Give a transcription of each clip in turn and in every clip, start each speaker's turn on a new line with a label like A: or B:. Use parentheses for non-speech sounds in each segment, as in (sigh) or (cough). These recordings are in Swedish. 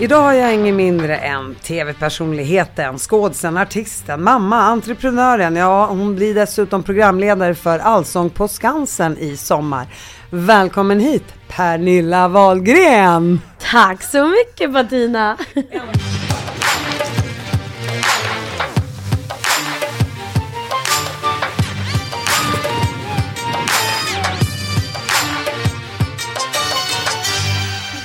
A: Idag har jag ingen mindre än tv-personligheten, skådisen, artisten, mamma, entreprenören. Ja, hon blir dessutom programledare för Allsång på Skansen i sommar. Välkommen hit Pernilla Wahlgren!
B: Tack så mycket Bettina!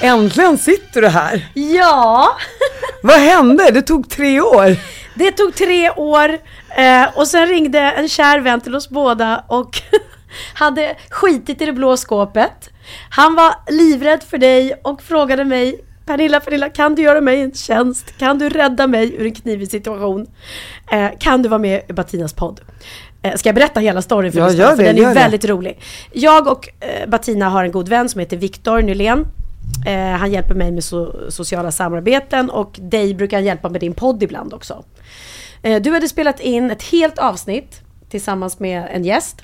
A: Äntligen sitter du här!
B: Ja! (laughs)
A: Vad hände? Det tog tre år.
B: Det tog tre år eh, och sen ringde en kär vän till oss båda och (laughs) hade skitit i det blå skåpet. Han var livrädd för dig och frågade mig Pernilla, Pernilla, kan du göra mig en tjänst? Kan du rädda mig ur en knivig situation? Eh, kan du vara med i Batinas podd? Eh, ska jag berätta hela storyn för
A: Ja,
B: dig?
A: gör
B: För
A: det,
B: den är
A: det.
B: väldigt rolig. Jag och eh, Batina har en god vän som heter Viktor Nylén. Eh, han hjälper mig med so sociala samarbeten och dig brukar han hjälpa med din podd ibland också. Eh, du hade spelat in ett helt avsnitt tillsammans med en gäst.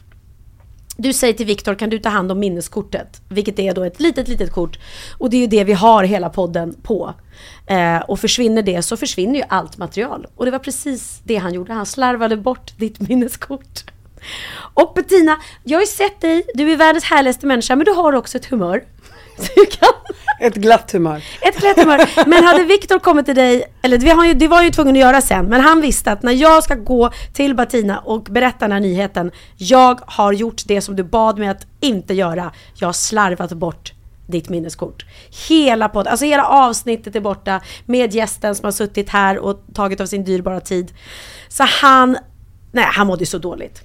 B: Du säger till Viktor, kan du ta hand om minneskortet? Vilket är då ett litet, litet kort. Och det är ju det vi har hela podden på. Eh, och försvinner det så försvinner ju allt material. Och det var precis det han gjorde. Han slarvade bort ditt minneskort. Och Bettina, jag har ju sett dig. Du är världens härligaste människa, men du har också ett humör. Kan...
A: Ett glatt humör.
B: Ett glatt humör. Men hade Viktor kommit till dig, eller det var, han ju, det var han ju tvungen att göra sen, men han visste att när jag ska gå till Bettina och berätta den här nyheten, jag har gjort det som du bad mig att inte göra. Jag har slarvat bort ditt minneskort. Hela podden, alltså hela avsnittet är borta med gästen som har suttit här och tagit av sin dyrbara tid. Så han, nej han mådde ju så dåligt.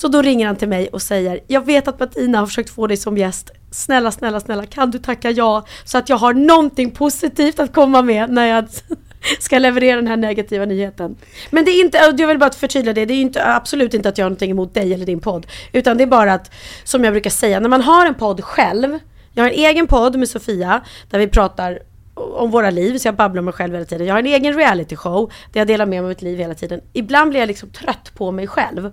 B: Så då ringer han till mig och säger, jag vet att Bettina har försökt få dig som gäst. Snälla, snälla, snälla, kan du tacka ja? Så att jag har någonting positivt att komma med när jag (laughs) ska leverera den här negativa nyheten. Men det är inte, jag vill bara förtydliga det, det är inte, absolut inte att jag har någonting emot dig eller din podd. Utan det är bara att, som jag brukar säga, när man har en podd själv, jag har en egen podd med Sofia, där vi pratar om våra liv, så jag babblar om mig själv hela tiden. Jag har en egen reality show där jag delar med mig av mitt liv hela tiden. Ibland blir jag liksom trött på mig själv.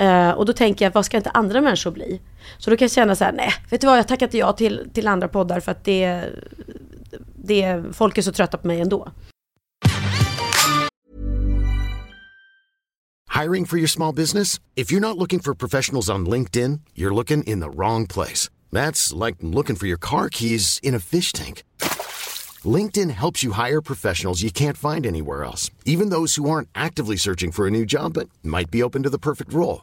B: Uh, och då tänker jag, vad ska inte andra människor bli? Så då kan jag känna så här, nej, vet du vad, jag tackar inte ja till, till andra poddar för att det, det, folk är så trötta på mig ändå.
C: Hiring for your small business? If you're not looking for professionals on LinkedIn, you're looking in the wrong place. That's like looking for your car keys in a fish tank. LinkedIn helps you hire professionals you can't find anywhere else, even those who aren't actively searching for a new job but might be open to the perfect role.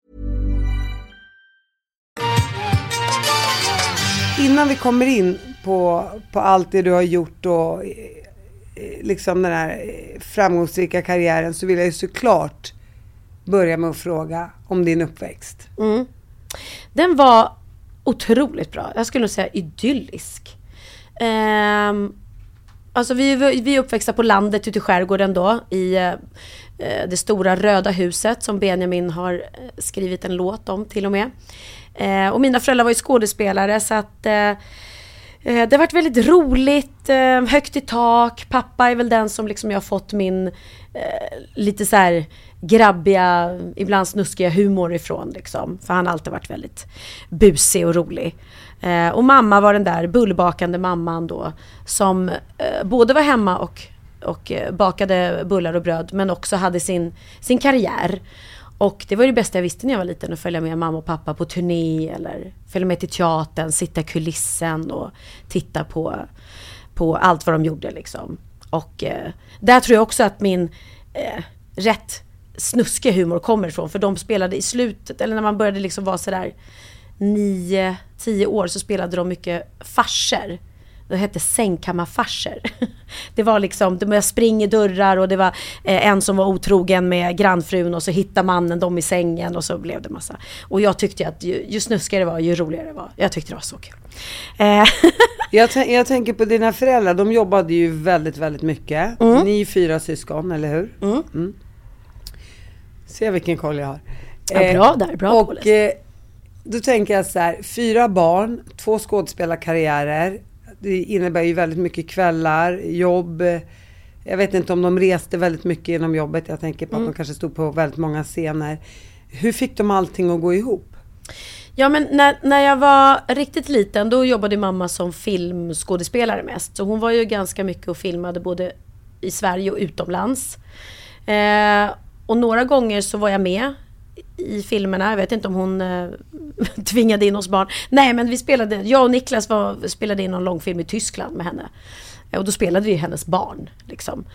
A: Innan vi kommer in på, på allt det du har gjort och eh, eh, liksom den här eh, framgångsrika karriären så vill jag ju såklart börja med att fråga om din uppväxt. Mm.
B: Den var otroligt bra. Jag skulle nog säga idyllisk. Um, alltså vi, vi är uppväxta på landet ute i skärgården då. I uh, det stora röda huset som Benjamin har skrivit en låt om till och med. Eh, och mina föräldrar var ju skådespelare så att eh, eh, det har varit väldigt roligt, eh, högt i tak. Pappa är väl den som liksom jag har fått min eh, lite så här grabbiga, ibland snuskiga humor ifrån liksom. För han har alltid varit väldigt busig och rolig. Eh, och mamma var den där bullbakande mamman då som eh, både var hemma och, och eh, bakade bullar och bröd men också hade sin, sin karriär. Och det var det bästa jag visste när jag var liten, att följa med mamma och pappa på turné eller följa med till teatern, sitta i kulissen och titta på, på allt vad de gjorde liksom. Och eh, där tror jag också att min eh, rätt snuskiga humor kommer ifrån, för de spelade i slutet, eller när man började liksom vara sådär 9-10 år så spelade de mycket farser. Det hette sängkammarfarser. (laughs) Det var liksom, det var spring i dörrar och det var eh, en som var otrogen med grannfrun och så hittade mannen dem i sängen och så blev det massa. Och jag tyckte att ju, ju snuskigare det var, ju roligare det var. Jag tyckte det var så kul. Eh, (laughs)
A: Jag, jag tänker på dina föräldrar, de jobbade ju väldigt, väldigt mycket. Ni är fyra syskon, eller hur? Mm. Se vilken koll jag har.
B: Ja, bra där, bra
A: Och
B: påläst.
A: eh, då tänker jag så här, fyra barn, två skådespelarkarriärer. Det innebär ju väldigt mycket kvällar, jobb. Jag vet inte om de reste väldigt mycket inom jobbet. Jag tänker på att de kanske stod på väldigt många scener. Hur fick de allting att gå ihop?
B: Ja men när, när jag var riktigt liten då jobbade mamma som filmskådespelare mest. Så hon var ju ganska mycket och filmade både i Sverige och utomlands. Eh, och några gånger så var jag med i filmerna. Jag vet inte om hon eh, (laughs) tvingade in oss barn. Nej men vi spelade, jag och Niklas var, spelade in någon långfilm i Tyskland med henne. Eh, och då spelade vi hennes barn. Liksom.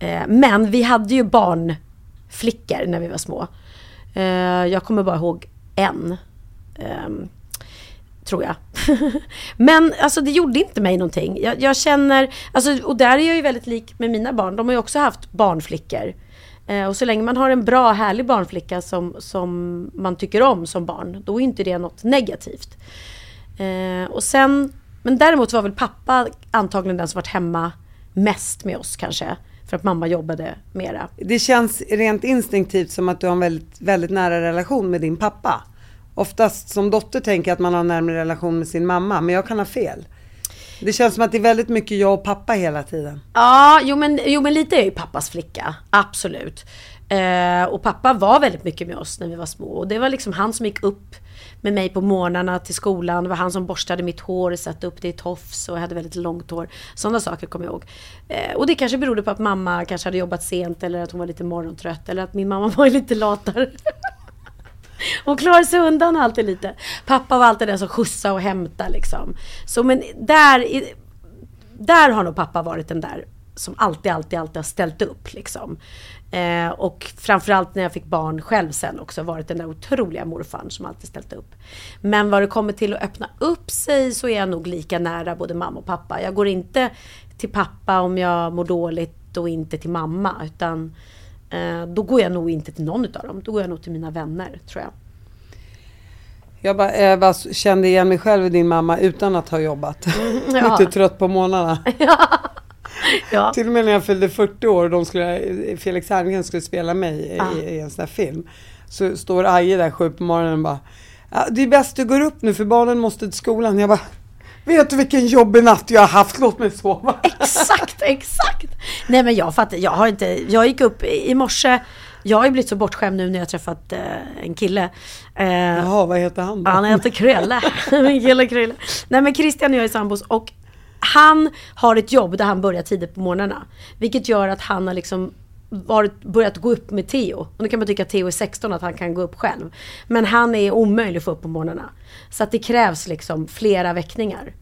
B: Eh, men vi hade ju barnflickor när vi var små. Eh, jag kommer bara ihåg en. Eh, tror jag. (laughs) Men alltså det gjorde inte mig någonting. Jag, jag känner, alltså, och där är jag ju väldigt lik med mina barn. De har ju också haft barnflickor. Eh, och så länge man har en bra, härlig barnflicka som, som man tycker om som barn, då är inte det något negativt. Eh, och sen, men däremot var väl pappa antagligen den som varit hemma mest med oss kanske. För att mamma jobbade mera.
A: Det känns rent instinktivt som att du har en väldigt, väldigt nära relation med din pappa. Oftast som dotter tänker jag att man har en närmare relation med sin mamma, men jag kan ha fel. Det känns som att det är väldigt mycket jag och pappa hela tiden.
B: Ja, jo men, jo men lite är jag ju pappas flicka. Absolut. Eh, och pappa var väldigt mycket med oss när vi var små. Och det var liksom han som gick upp med mig på morgnarna till skolan. Det var han som borstade mitt hår och satte upp det i tofs och jag hade väldigt långt hår. Sådana saker kommer jag ihåg. Eh, och det kanske berodde på att mamma kanske hade jobbat sent eller att hon var lite morgontrött eller att min mamma (laughs) var lite latare. Hon klarade sig undan alltid lite. Pappa var alltid den som skjutsade och hämtade liksom. Så men där, där har nog pappa varit den där som alltid, alltid, alltid har ställt upp liksom. Eh, och framförallt när jag fick barn själv sen också varit den där otroliga morfarn som alltid ställt upp. Men vad det kommer till att öppna upp sig så är jag nog lika nära både mamma och pappa. Jag går inte till pappa om jag mår dåligt och inte till mamma utan då går jag nog inte till någon utav dem. Då går jag nog till mina vänner tror jag.
A: Jag bara, jag bara kände igen mig själv i din mamma utan att ha jobbat. (laughs)
B: ja.
A: Lite trött på morgnarna. (laughs)
B: Ja.
A: Till och med när jag fyllde 40 år och de skulle, Felix Herngren skulle spela mig i,
B: Ah.
A: i en sån här film. Så står Aje där sju på morgonen och bara, ja, det är bäst du går upp nu för barnen måste till skolan. Jag bara, vet du vilken jobbig natt jag har haft? Låt mig sova.
B: Exakt, exakt. Nej men jag fattar, jag har inte, jag gick upp i morse, jag har ju blivit så bortskämd nu när jag träffat eh, en kille. Eh,
A: Jaha, vad heter han då?
B: han heter Krölle, (laughs) min kille Krölle. Nej men Christian och jag är sambos och han har ett jobb där han börjar tidigt på morgnarna. Vilket gör att han har liksom varit, börjat gå upp med Theo. Och nu kan man tycka att Theo är 16 att han kan gå upp själv. Men han är omöjlig att få upp på morgnarna. Så att det krävs liksom flera väckningar.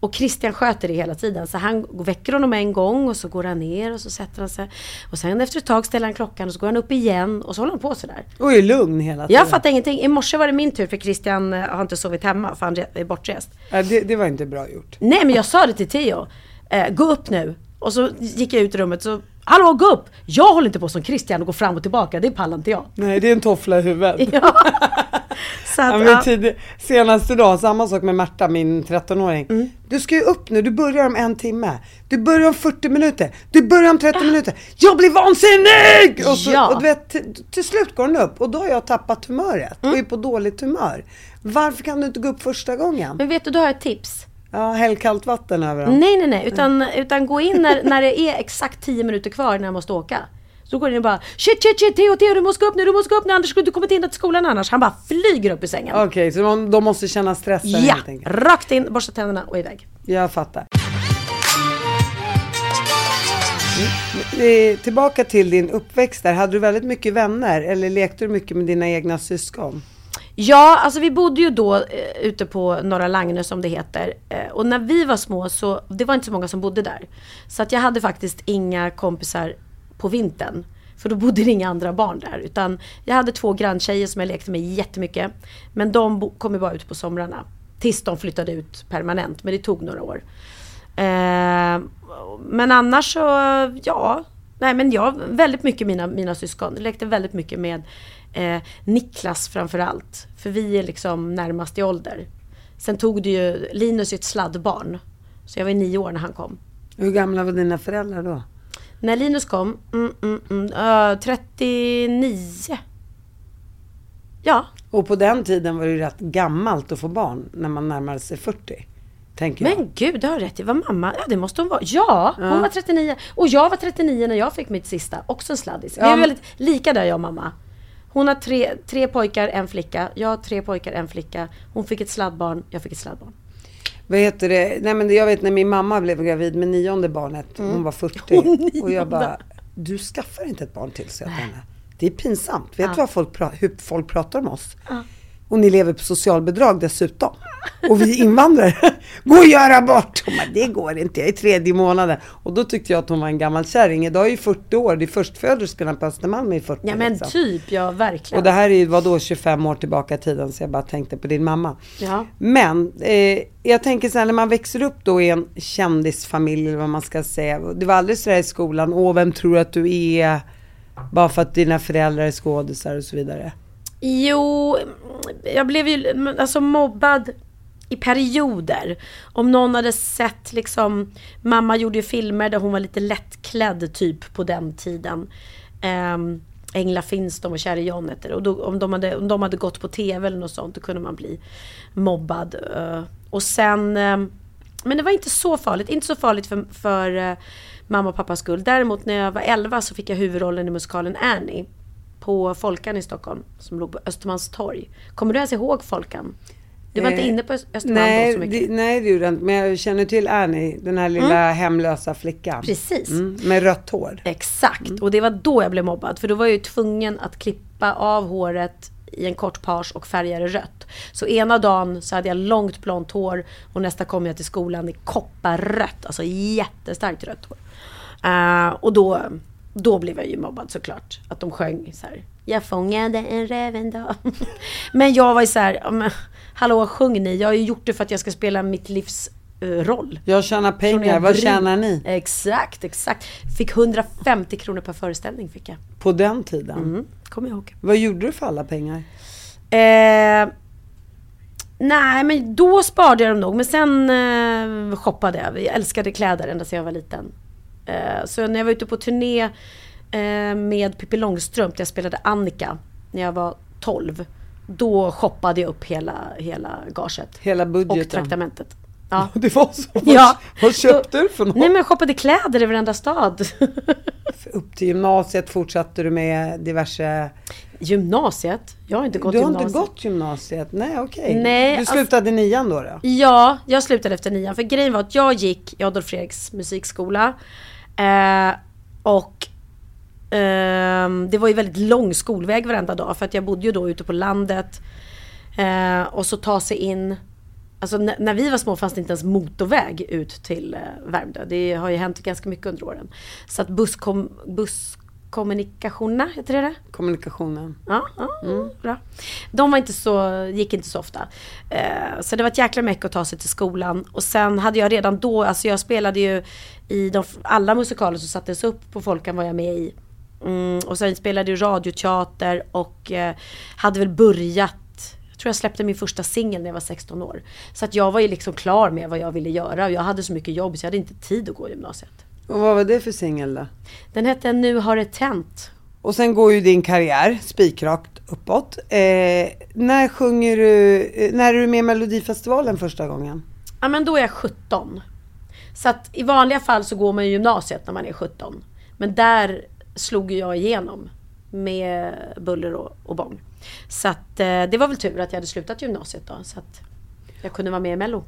B: Och Christian sköter det hela tiden. Så han väcker honom en gång och så går han ner och så sätter han sig. Och sen efter ett tag ställer han klockan och så går han upp igen och så håller han på sådär.
A: Och är lugn hela tiden.
B: Jag fattar ingenting. I morse var det min tur för Christian eh, har inte sovit hemma för han är bortrest.
A: Ja, det, det var inte bra gjort.
B: Nej men jag sa det till Theo. Eh, gå upp nu. Och så gick jag ut i rummet så Hallå gå upp! Jag håller inte på som Christian och går fram och tillbaka. Det pallar inte jag.
A: Nej, det är en toffla i huvudet.
B: Ja. (laughs) Så att, ja.
A: tid, senaste dag, samma sak med Märta, min 13-åring.
B: Mm.
A: Du ska ju upp nu, du börjar om en timme. Du börjar om 40 minuter. Du börjar om 30 minuter. Jag blir vansinnig! Och, så,
B: Ja.
A: och du vet, till, till slut går den upp och då har jag tappat humöret
B: Mm.
A: och är på dåligt humör. Varför kan du inte gå upp första gången?
B: Men vet du, då har jag ett tips.
A: Ja, häll kallt vatten över dem.
B: Nej, nej, nej. Utan, utan gå in när, när det är exakt 10 minuter kvar när jag måste åka. Så går in och bara shit, shit, shit, Theo, Theo, du måste gå upp nu, du måste gå upp nu, Anders, du kommer inte in till skolan annars. Han bara flyger upp i sängen.
A: Okej, så de, de måste känna stressen
B: Ja,
A: helt enkelt.
B: rakt in, borsta tänderna och iväg.
A: Jag fattar. Mm. Eh, Tillbaka till din uppväxt där. Hade du väldigt mycket vänner eller lekte du mycket med dina egna syskon?
B: Ja, alltså vi bodde ju då eh, ute på Norra Lagnö som det heter. Eh, och när vi var små så, det var inte så många som bodde där. Så att jag hade faktiskt inga kompisar på vintern. För då bodde det inga andra barn där. Utan jag hade två granntjejer som jag lekte med jättemycket. Men de kom ju bara ut på somrarna. Tills de flyttade ut permanent. Men det tog några år. Eh, men annars så, ja. Nej men jag, väldigt mycket mina, mina syskon. Jag lekte väldigt mycket med eh, Niklas framförallt. För vi är liksom närmast i ålder. Sen tog det ju, Linus är ett sladdbarn. Så jag var nio år när han kom.
A: Hur gamla var dina föräldrar då?
B: När Linus kom, mm, mm, mm, uh, 39. Ja.
A: Och på den tiden var det ju rätt gammalt att få barn när man närmade sig 40. Tänker jag.
B: Men gud, du har rätt. Det var mamma. Ja, det måste hon vara. Ja, hon var 39. Och jag var 39 när jag fick mitt sista. Också en sladdis. Vi
A: Ja,
B: är väldigt lika där jag och mamma. Hon har tre, tre pojkar, en flicka. Jag har tre pojkar, en flicka. Hon fick ett sladdbarn, jag fick ett sladdbarn.
A: Vad heter det? Nej men jag vet när min mamma blev gravid med nionde barnet. Hon var 40. (laughs) Och jag bara, du skaffar inte ett barn till, så jag till henne. Det är pinsamt. Vet du vad folk pra- hur folk pratar om oss? Och ni lever på socialbidrag dessutom. Och vi invandrare. (laughs) Gå och gör abort! Hon bara, det går inte, jag är tredje månaden. Och då tyckte jag att hon var en gammal kärring. Idag är ju 40 år, det är förstföderskorna på Östermalm är 40.
B: Ja men
A: liksom.
B: typ, ja verkligen.
A: Och det här är var då 25 år tillbaka i tiden, så jag bara tänkte på din mamma.
B: Ja.
A: Men eh, jag tänker så här, när man växer upp då i en kändisfamilj, eller vad man ska säga. Det var aldrig sådär i skolan, åh vem tror du att du är? Bara för att dina föräldrar är skådisar och så vidare.
B: Jo, jag blev ju alltså mobbad i perioder. Om någon hade sett liksom, mamma gjorde ju filmer där hon var lite lättklädd typ på den tiden. Um, finns de och Käre John heter det. Och då, om, de hade, om de hade gått på TV eller något sånt då kunde man bli mobbad. Uh, och sen, Uh, men det var inte så farligt. Inte så farligt för, för uh, mamma och pappas skull. Däremot när jag var 11 så fick jag huvudrollen i musikalen Annie på Folkan i Stockholm som låg på Östermalmstorg. Kommer du ens ihåg Folkan? Du var inte
A: Eh,
B: inne på Öst- Östermalm då
A: Nej
B: så mycket?
A: det, nej, det gjorde jag inte. Men jag känner till Annie, den här lilla hemlösa flickan.
B: Precis.
A: Mm, med rött hår.
B: Exakt, och det var då jag blev mobbad. För då var jag ju tvungen att klippa av håret i en kort page och färga det rött. Så ena dagen så hade jag långt blont hår och nästa kom jag till skolan i kopparrött, alltså jättestarkt rött hår. Eh, och då, då blev jag ju mobbad såklart. Att de sjöng så här. Jag fångade en räv en dag. (laughs) Men jag var ju så här, hallå sjung ni? Jag har ju gjort det för att jag ska spela mitt livs eh, roll.
A: Jag tjänar pengar,
B: en
A: vad tjänar ni?
B: Exakt, exakt. Fick 150 kronor per föreställning fick jag.
A: På den tiden?
B: Mm, kommer jag ihåg.
A: Vad gjorde du för alla pengar?
B: Eh, nej, men då sparade jag dem nog. Men sen eh, shoppade jag. Jag älskade kläder ända sedan jag var liten. Eh, så när jag var ute på turné eh, med Pippi Långstrump, där jag spelade Annika, när jag var 12. Då shoppade jag upp hela, hela gaget.
A: Hela
B: Och
A: budgeten?
B: traktamentet. (laughs) Ja.
A: Det var så? Vad,
B: Ja.
A: vad köpte du för något?
B: Nej men jag shoppade kläder i varenda stad. (laughs)
A: Upp till gymnasiet fortsatte du med diverse...
B: Gymnasiet? Jag har inte gått
A: du har
B: gymnasiet.
A: inte gått gymnasiet? Nej, okej.
B: Nej,
A: Du
B: alltså-
A: slutade nian då? då?
B: Ja, jag slutade efter nian. För grejen var att jag gick i Adolf Fredriks musikskola. Eh, och eh, det var ju väldigt lång skolväg varenda dag. För att jag bodde ju då ute på landet. Eh, och så ta sig in. Alltså n- när vi var små fanns det inte ens motorväg ut till eh, Värmdö. Det har ju hänt ganska mycket under åren. Så att busskom, busskommunikationerna, heter det det?
A: Kommunikationen.
B: Ja, ja bra. De var inte så, gick inte så ofta. Eh, så det var ett jäkla meck att ta sig till skolan. Och sen hade jag redan då, alltså jag spelade ju i de, alla musikaler som sattes upp på Folkan var jag med i. Mm, och sen spelade jag radioteater och eh, hade väl börjat jag tror jag släppte min första singel när jag var 16 år. Så att jag var ju liksom klar med vad jag ville göra. Och jag hade så mycket jobb så jag hade inte tid att gå i gymnasiet.
A: Och vad var det för singel då?
B: Den hette Nu har det tänt.
A: Och sen går ju din karriär spikrakt uppåt. Eh, när sjunger du, eh, när är du med i Melodifestivalen första gången?
B: Ja men då är jag 17. Så att i vanliga fall så går man ju gymnasiet när man är 17. Men där slog jag igenom med buller och, och bång. Så att eh, det var väl tur att jag hade slutat gymnasiet då. Så att jag kunde vara med i Mello.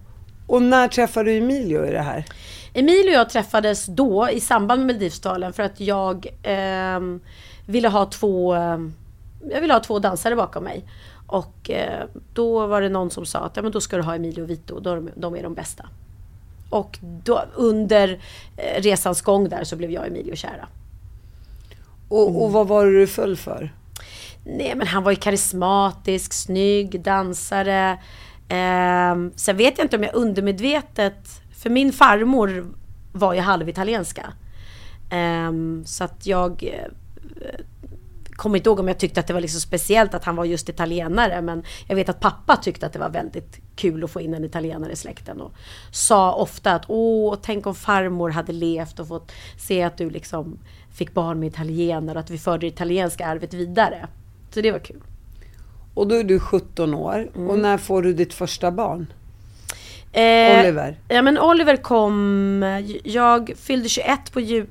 A: Och när träffade du Emilio i det här?
B: Emilio och jag träffades då i samband med Melodifestivalen för att jag ehm, ville ha två ehm, jag ville ha två dansare bakom mig. Och eh, då var det någon som sa att ja, men då ska du ha Emilio och Vito, de, de är de bästa. Och då, under eh, resans gång där så blev jag Emilio kära.
A: Och, och vad var det du föll för?
B: Nej men han var ju karismatisk, snygg, dansare. Eh, sen vet jag inte om jag undermedvetet För min farmor var ju halvitalienska. Eh, så att jag eh, kommer inte ihåg om jag tyckte att det var liksom speciellt att han var just italienare. Men jag vet att pappa tyckte att det var väldigt kul att få in en italienare i släkten. Och sa ofta att åh, tänk om farmor hade levt och fått se att du liksom fick barn med italienare och att vi förde det italienska arvet vidare. Så det var kul.
A: Och då är du 17 år. Mm. Och när får du ditt första barn?
B: Eh,
A: Oliver?
B: Ja men Oliver kom, jag fyllde 21 på jul...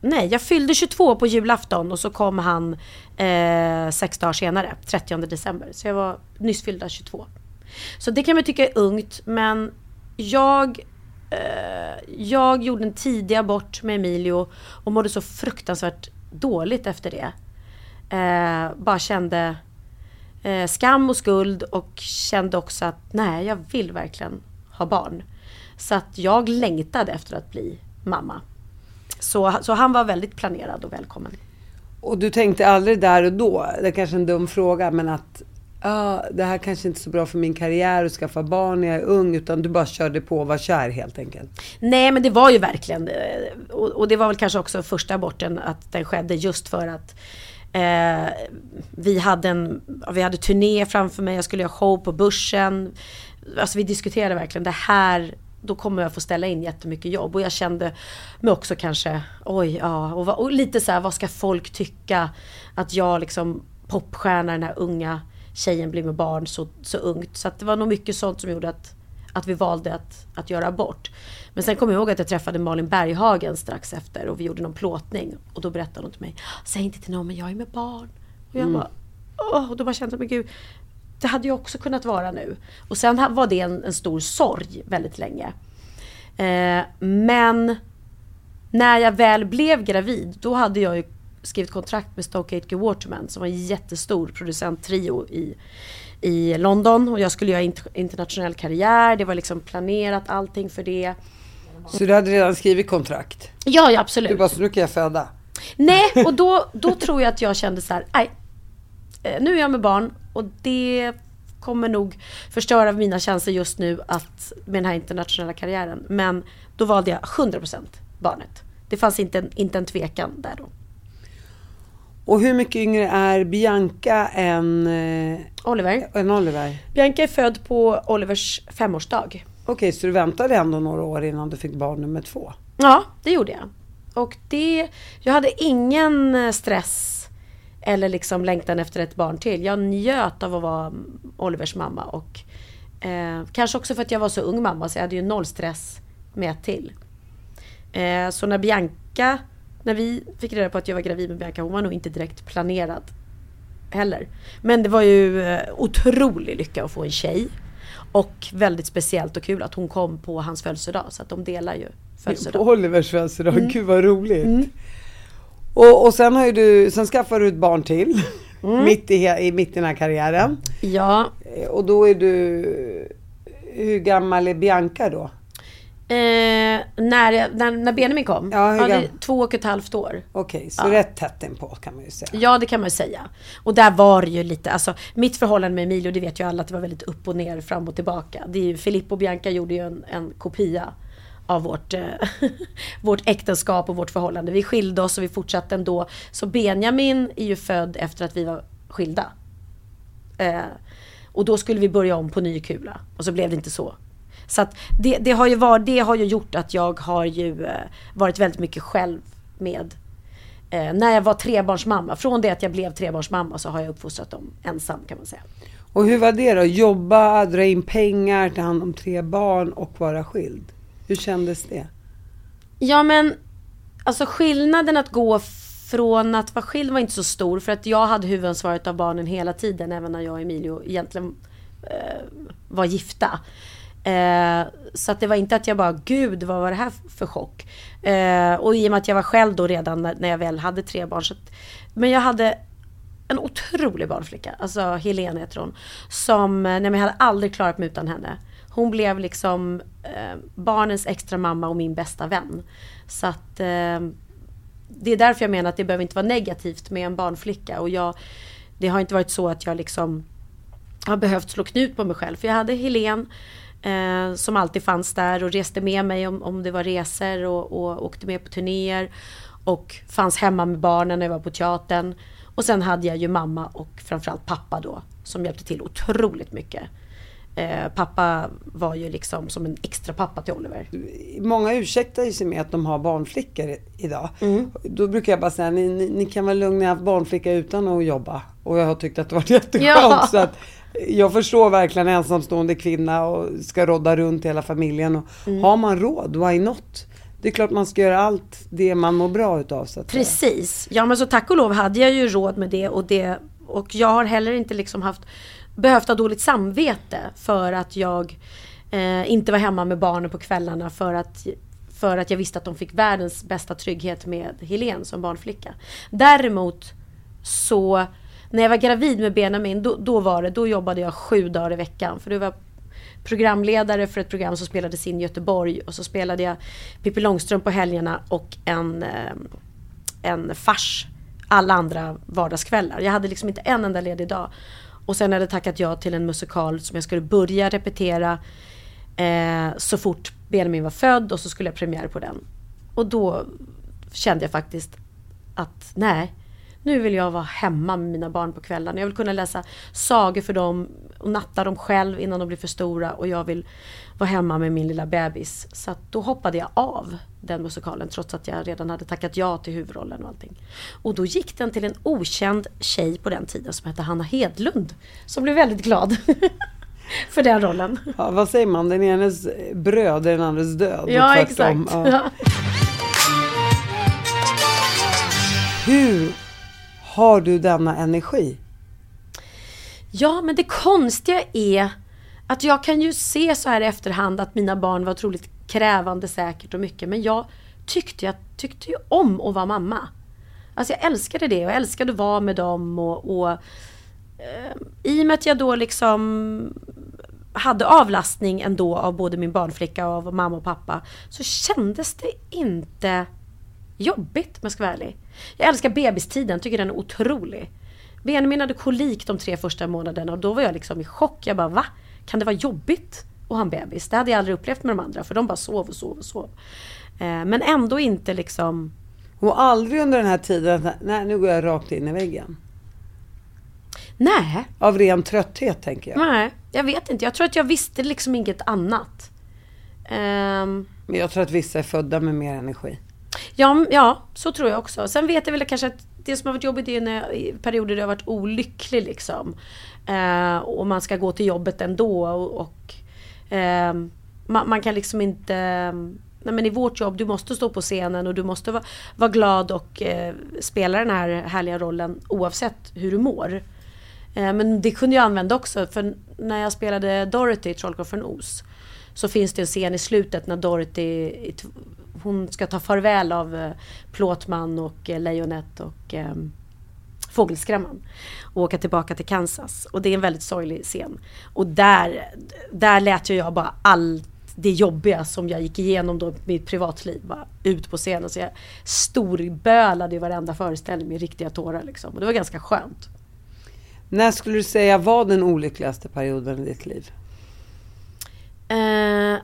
B: Nej, jag fyllde 22 på julafton och så kom han eh, sex dagar senare, 30 december. Så jag var nyss fyllda 22. Så det kan man tycka är ungt, men jag eh, jag gjorde en tidig abort med Emilio och mådde så fruktansvärt dåligt efter det. Eh, bara kände eh, skam och skuld och kände också att nej, jag vill verkligen ha barn. Så att jag längtade efter att bli mamma. Så, så han var väldigt planerad och välkommen.
A: Och du tänkte aldrig där och då, det är kanske är en dum fråga, men att ah, det här kanske inte är så bra för min karriär att skaffa barn när jag är ung, utan du bara körde på och var kär helt enkelt?
B: Nej, men det var ju verkligen, och, och det var väl kanske också första aborten, att den skedde just för att Eh, vi, hade en, vi hade turné framför mig, jag skulle göra show på börsen. Alltså vi diskuterade verkligen det här, då kommer jag få ställa in jättemycket jobb. Och jag kände mig också kanske, oj ja, och, och lite så här, vad ska folk tycka? Att jag liksom popstjärna, den här unga tjejen blir med barn så, så ungt. Så det var nog mycket sånt som gjorde att, att vi valde att, att göra abort. Men sen kommer jag ihåg att jag träffade Malin Berghagen strax efter och vi gjorde någon plåtning. Och då berättade hon till mig, säg inte till någon men jag är med barn. Och jag mm. bara, åh, och då bara kände jag, men gud, det hade ju också kunnat vara nu. Och sen var det en, en stor sorg väldigt länge. Eh, men när jag väl blev gravid, då hade jag ju skrivit kontrakt med Stoke Aitken Waterman som var en jättestor producenttrio i, i London. Och jag skulle göra internationell karriär, det var liksom planerat allting för det.
A: Så du hade redan skrivit kontrakt?
B: Ja, ja absolut.
A: Du bara, så nu kan jag föda?
B: Nej, (laughs) och då, då tror jag att jag kände så här, nej, eh, nu är jag med barn och det kommer nog förstöra mina chanser just nu att, med den här internationella karriären. Men då valde jag 100% barnet. Det fanns inte en, inte en tvekan där då.
A: Och hur mycket yngre är Bianca än eh,
B: Oliver?
A: Än Oliver?
B: Bianca är född på Olivers femårsdag. Okej,
A: okay, så du väntade ändå några år innan du fick barn nummer två?
B: Ja, det gjorde jag. Och det, jag hade ingen eh, stress eller liksom längtan efter ett barn till. Jag njöt av att vara Olivers mamma och eh, kanske också för att jag var så ung mamma så jag hade ju noll stress med ett till. Eh, så när Bianca när vi fick reda på att jag var gravid med Bianca, hon var nog inte direkt planerad heller. Men det var ju eh, otrolig lycka att få en tjej. Och väldigt speciellt och kul att hon kom på hans födelsedag. Så att de delar ju födelsedag. (laughs)
A: På Olivers födelsedag, mm. gud vad roligt. Mm. Och, och sen har ju du, sen skaffade du ett barn till. Mm. (laughs) Mitt, i, i, mitt i den här karriären.
B: Ja.
A: Eh, och då är du, hur gammal är Bianca då?
B: Eh, när, när, när Benjamin kom?
A: Ja, hur
B: ja, två och ett halvt år.
A: Okej, okay, så ja. rätt tätt inpå kan man ju säga.
B: Ja, det kan man ju säga. Och där var det ju lite, alltså mitt förhållande med Emilio, det vet ju alla att det var väldigt upp och ner, fram och tillbaka. Det är ju, Filippo och Bianca gjorde ju en, en kopia av vårt, eh, (laughs) vårt äktenskap och vårt förhållande. Vi skilde oss och vi fortsatte ändå. Så Benjamin är ju född efter att vi var skilda. Eh, och då skulle vi börja om på ny kula. Och så blev det inte så. Så att det, det, har ju varit, det har ju gjort att jag har ju eh, varit väldigt mycket själv med eh, när jag var trebarnsmamma. Från det att jag blev trebarnsmamma så har jag uppfostrat dem ensam kan man säga.
A: Och hur var det då? Jobba, dra in pengar, ta hand om tre barn och vara skild. Hur kändes det?
B: Ja men, alltså skillnaden att gå från att vara skild var inte så stor för att jag hade huvudansvaret av barnen hela tiden även när jag och Emilio egentligen eh, var gifta. Eh, så att det var inte att jag bara, gud vad var det här för chock? Eh, och i och med att jag var själv då redan när, när jag väl hade tre barn. Så att, men jag hade en otrolig barnflicka, alltså Helene heter hon. Som, eh, nej men jag hade aldrig klarat mig utan henne. Hon blev liksom eh, barnens extra mamma och min bästa vän. Så att eh, det är därför jag menar att det behöver inte vara negativt med en barnflicka. Och jag, det har inte varit så att jag liksom har behövt slå knut på mig själv. För jag hade Helene Eh, som alltid fanns där och reste med mig om, om det var resor och, och åkte med på turnéer. Och fanns hemma med barnen när jag var på teatern. Och sen hade jag ju mamma och framförallt pappa då som hjälpte till otroligt mycket. Eh, pappa var ju liksom som en extra pappa till Oliver.
A: Många ursäktar ju sig med att de har barnflickor idag.
B: Mm.
A: Då brukar jag bara säga, ni, ni, ni kan väl lugna haft barnflicka utan att jobba. Och jag har tyckt att det varit (laughs) jätteskönt.
B: Ja.
A: Så att jag förstår verkligen ensamstående kvinna och ska rodda runt hela familjen. Och
B: Mm.
A: Har man råd, why not? Det är klart man ska göra allt det man mår bra utav. Så att säga.
B: Precis. Ja men så tack och lov hade jag ju råd med det och det och jag har heller inte liksom haft behövt ha dåligt samvete för att jag eh, inte var hemma med barnen på kvällarna för att för att jag visste att de fick världens bästa trygghet med Helen som barnflicka. Däremot så när jag var gravid med Benjamin då, då var det, då jobbade jag sju dagar i veckan. För det var programledare för ett program som spelades in i Göteborg och så spelade jag Pippi Långstrump på helgerna och en, eh, en fars alla andra vardagskvällar. Jag hade liksom inte en enda ledig dag. Och sen hade jag tackat ja till en musikal som jag skulle börja repetera eh, så fort Benjamin var född och så skulle jag premiär på den. Och då kände jag faktiskt att nej, nu vill jag vara hemma med mina barn på kvällarna. Jag vill kunna läsa sagor för dem och natta dem själv innan de blir för stora och jag vill vara hemma med min lilla bebis. Så då hoppade jag av den musikalen trots att jag redan hade tackat ja till huvudrollen och allting. Och då gick den till en okänd tjej på den tiden som hette Hanna Hedlund som blev väldigt glad (laughs) för den rollen.
A: Ja, vad säger man? Den enes bröd är den andres död. och
B: Ja exakt.
A: Ja. Hur har du denna energi?
B: Ja, men det konstiga är att jag kan ju se så här i efterhand att mina barn var otroligt krävande säkert och mycket. Men jag tyckte, jag tyckte ju om att vara mamma. Alltså jag älskade det och jag älskade att vara med dem och, och eh, i och med att jag då liksom hade avlastning ändå av både min barnflicka och av mamma och pappa så kändes det inte jobbigt om jag ska vara ärlig. Jag älskar bebistiden, tycker den är otrolig. Benjamin hade kolik de tre första månaderna och då var jag liksom i chock. Jag bara va? Kan det vara jobbigt att ha en bebis? Det hade jag aldrig upplevt med de andra för de bara sov och sov och sov. Eh, men ändå inte liksom
A: Och aldrig under den här tiden, att, nej nu går jag rakt in i väggen.
B: Nej,
A: Av ren trötthet tänker jag.
B: nej, jag vet inte. Jag tror att jag visste liksom inget annat. Ehm,
A: Men jag tror att vissa är födda med mer energi.
B: Ja, ja, så tror jag också. Sen vet jag väl kanske att det som har varit jobbigt är när jag, i perioder där jag har varit olycklig liksom. Eh, och man ska gå till jobbet ändå och, och eh, man, man kan liksom inte Nej, men I vårt jobb, du måste stå på scenen och du måste vara, vara glad och eh, spela den här härliga rollen oavsett hur du mår. Eh, men det kunde jag använda också för när jag spelade Dorothy i Trollkarlen från Oz så finns det en scen i slutet när Dorothy hon ska ta farväl av eh, Plåtman och eh, Lejonet och eh, Fågelskrämman och åka tillbaka till Kansas. Och det är en väldigt sorglig scen. Och där, där lät ju jag bara allt det jobbiga som jag gick igenom då mitt privatliv bara ut på scenen. Så jag storbölade i varenda föreställning med riktiga tårar liksom. Och det var ganska skönt.
A: När skulle du säga var den olyckligaste perioden i ditt liv?
B: Eh,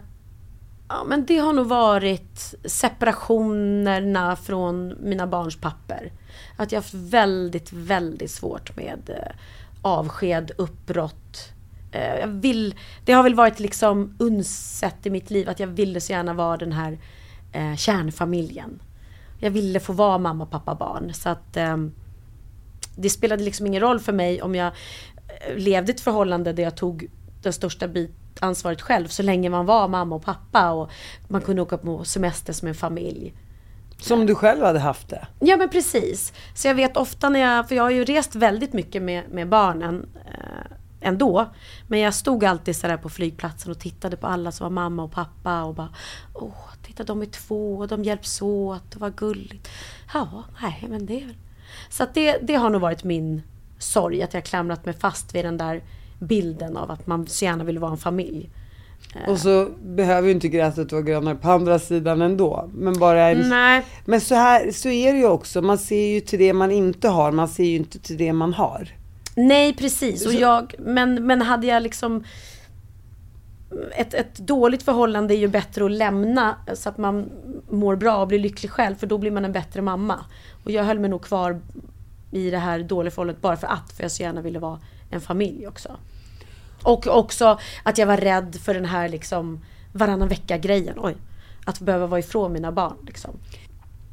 B: ja, men det har nog varit separationerna från mina barns papper. Att jag har haft väldigt, väldigt svårt med eh, avsked, uppbrott. Eh, jag vill, det har väl varit liksom unsett i mitt liv att jag ville så gärna vara den här eh, kärnfamiljen. Jag ville få vara mamma, pappa, barn. Så att eh, det spelade liksom ingen roll för mig om jag levde i ett förhållande där jag tog den största biten ansvaret själv så länge man var mamma och pappa och man kunde åka på semester som en familj.
A: Som du själv hade haft det?
B: Ja men precis. Så jag vet ofta när jag, för jag har ju rest väldigt mycket med, med barnen eh, ändå. Men jag stod alltid sådär på flygplatsen och tittade på alla som var mamma och pappa och bara Åh, titta de är två och de hjälps åt och vad gulligt. Ja, nej men det är väl... Så att det, det har nog varit min sorg att jag klamrat mig fast vid den där bilden av att man så gärna vill vara en familj.
A: Och så behöver ju inte gräset vara grönare på andra sidan ändå. Men bara en...
B: Nej,
A: Men så här, så är det ju också. Man ser ju till det man inte har. Man ser ju inte till det man har.
B: Nej precis. Och jag, men, men hade jag liksom ett, ett dåligt förhållande är ju bättre att lämna så att man mår bra och blir lycklig själv för då blir man en bättre mamma. Och jag höll mig nog kvar i det här dåliga förhållandet bara för att, för jag så gärna ville vara en familj också. Och också att jag var rädd för den här liksom varannan vecka-grejen. Oj. Att behöva vara ifrån mina barn. Liksom.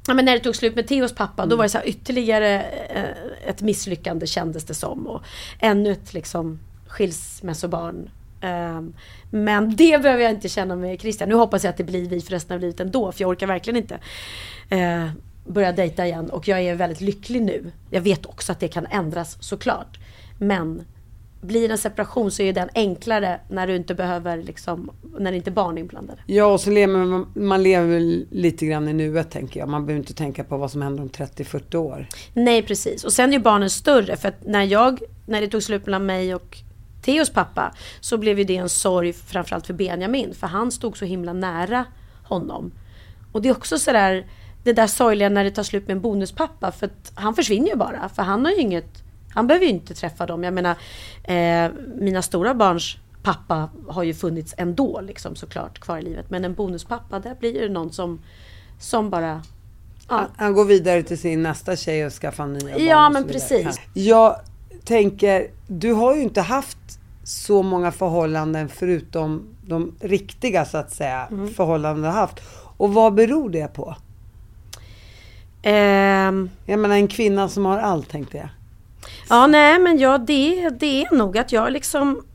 B: Ja, men när det tog slut med Theos pappa, då var det så ytterligare eh, ett misslyckande kändes det som. Och ännu ett liksom, skilsmässobarn. Um, men det behöver jag inte känna med Christian. Nu hoppas jag att det blir vi för resten av livet ändå, för jag orkar verkligen inte uh, börja dejta igen. Och jag är väldigt lycklig nu. Jag vet också att det kan ändras såklart. Men blir en separation så är den enklare när du inte behöver liksom, när det inte är barn inblandade.
A: Ja, och så lever man, man lever lite grann i nuet tänker jag. Man behöver inte tänka på vad som händer om 30-40 år.
B: Nej, precis. Och sen är ju barnen större. För att när jag, när det tog slut mellan mig och Theos pappa så blev ju det en sorg framförallt för Benjamin. För han stod så himla nära honom. Och det är också sådär, det där sorgliga när det tar slut med en bonuspappa. För att han försvinner ju bara. För han har ju inget han behöver ju inte träffa dem. Jag menar, eh, mina stora barns pappa har ju funnits ändå liksom såklart kvar i livet. Men en bonuspappa, där blir det någon som, som bara...
A: Ja. Han, han, går vidare till sin nästa tjej och skaffar nya barn.
B: Ja, men precis.
A: Jag tänker, du har ju inte haft så många förhållanden förutom de riktiga så att säga mm. förhållanden du har haft. Och vad beror det på? Um, jag menar en kvinna som har allt tänkte jag.
B: Ja, nej men ja, det, det är nog att jag liksom...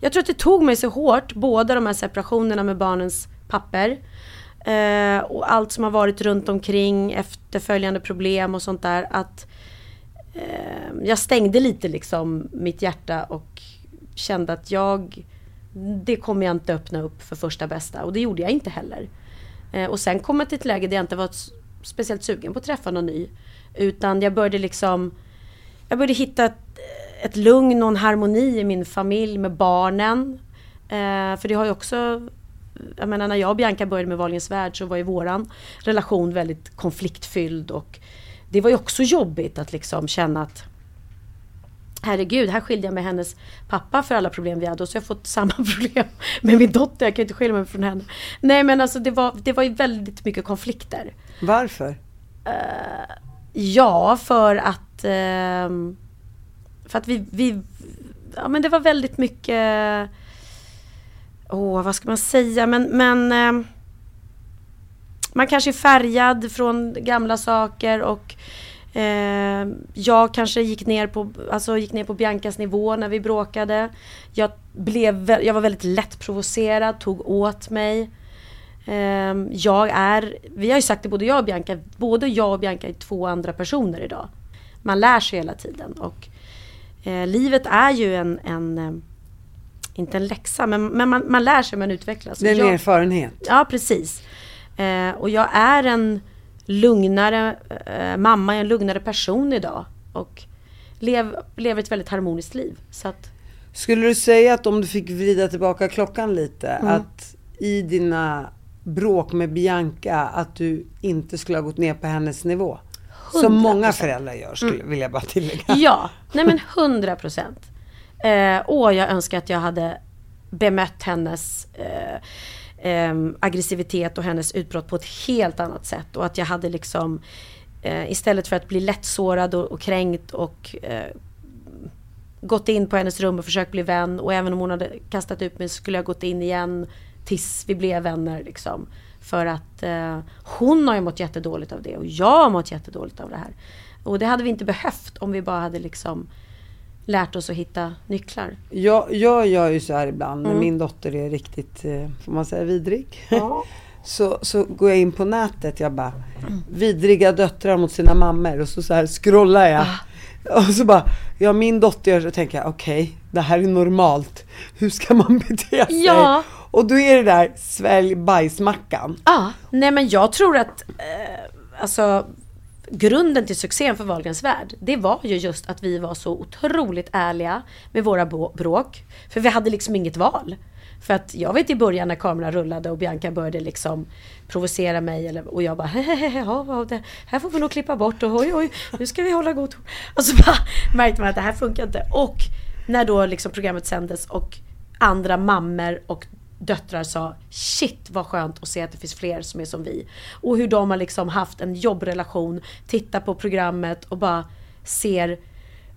B: Jag tror att det tog mig så hårt, båda de här separationerna med barnens papper. Eh, och allt som har varit runt omkring, efterföljande problem och sånt där. Att eh, jag stängde lite liksom mitt hjärta och kände att jag... Det kommer jag inte öppna upp för första bästa. Och det gjorde jag inte heller. Eh, och sen kom jag till ett läge där jag inte var speciellt sugen på att träffa någon ny. Utan jag började liksom jag började hitta ett, ett lugn och en harmoni i min familj med barnen. Eh, för det har ju också jag menar när jag och Bianca började med Wahlgrens värld så var ju våran relation väldigt konfliktfylld och det var ju också jobbigt att liksom känna att Herregud, här skilde jag mig hennes pappa för alla problem vi hade och så har jag fått (laughs) samma problem med min dotter. Jag kan inte skilja mig från henne. Nej men alltså det var, det var ju väldigt mycket konflikter.
A: Varför?
B: Uh, ja, för att Ehm, för att vi, vi, ja men det var väldigt mycket, åh vad ska man säga, men, men ehm, man kanske är färgad från gamla saker och eh, jag kanske gick ner, på, alltså gick ner på Biancas nivå när vi bråkade. Jag, blev, jag var väldigt lätt provocerad, tog åt mig. Eh, jag är, vi har ju sagt det både jag och Bianca, både jag och Bianca är två andra personer idag man lär sig hela tiden. Och eh, livet är ju en, en eh, inte en läxa, men, men man, man lär sig, man utvecklas.
A: Det är en jag, erfarenhet.
B: Ja, precis. Eh, och jag är en lugnare eh, mamma, en lugnare person idag. Och lev, lever ett väldigt harmoniskt liv. Så att,
A: Skulle du säga att om du fick vrida tillbaka klockan lite, mm. att i dina bråk med Bianca, att du inte skulle ha gått ner på hennes nivå? Som många föräldrar gör, skulle, mm. vill jag bara tillägga. (laughs)
B: Ja, nej men hundra procent. Eh, åh, jag önskar att jag hade bemött hennes eh, eh, aggressivitet och hennes utbrott på ett helt annat sätt. Och att jag hade liksom, eh, istället för att bli lättsårad och, och kränkt och eh, gått in på hennes rum och försökt bli vän. Och även om hon hade kastat ut mig så skulle jag gått in igen tills vi blev vänner. Liksom. För att eh, hon har ju mått jättedåligt av det och jag har mått jättedåligt av det här. Och det hade vi inte behövt om vi bara hade liksom lärt oss att hitta nycklar.
A: Jag, jag gör ju så här ibland när mm. min dotter är riktigt, eh, får man säga vidrig? Ja. (laughs) så, så går jag in på nätet, jag bara, vidriga döttrar mot sina mammor och så, så här scrollar jag. Ah. Och så bara, ja min dotter, så tänker jag okej, okay, det här är normalt. Hur ska man bete sig? Ja. Och då är det där svälj bajsmackan.
B: Ja, nej men jag tror att eh, alltså grunden till succén för Wahlgrens värld, det var ju just att vi var så otroligt ärliga med våra bråk. För vi hade liksom inget val. För att jag vet i början när kameran rullade och Bianca började liksom provocera mig eller, och jag bara hehehe, ja, det här får vi nog klippa bort och oj oj, nu ska vi hålla god ton. Och så bara (laughs) märkte man att det här funkar inte. Och när då liksom programmet sändes och andra mammor och döttrar sa shit vad skönt att se att det finns fler som är som vi. Och hur de har liksom haft en jobbrelation, tittar på programmet och bara ser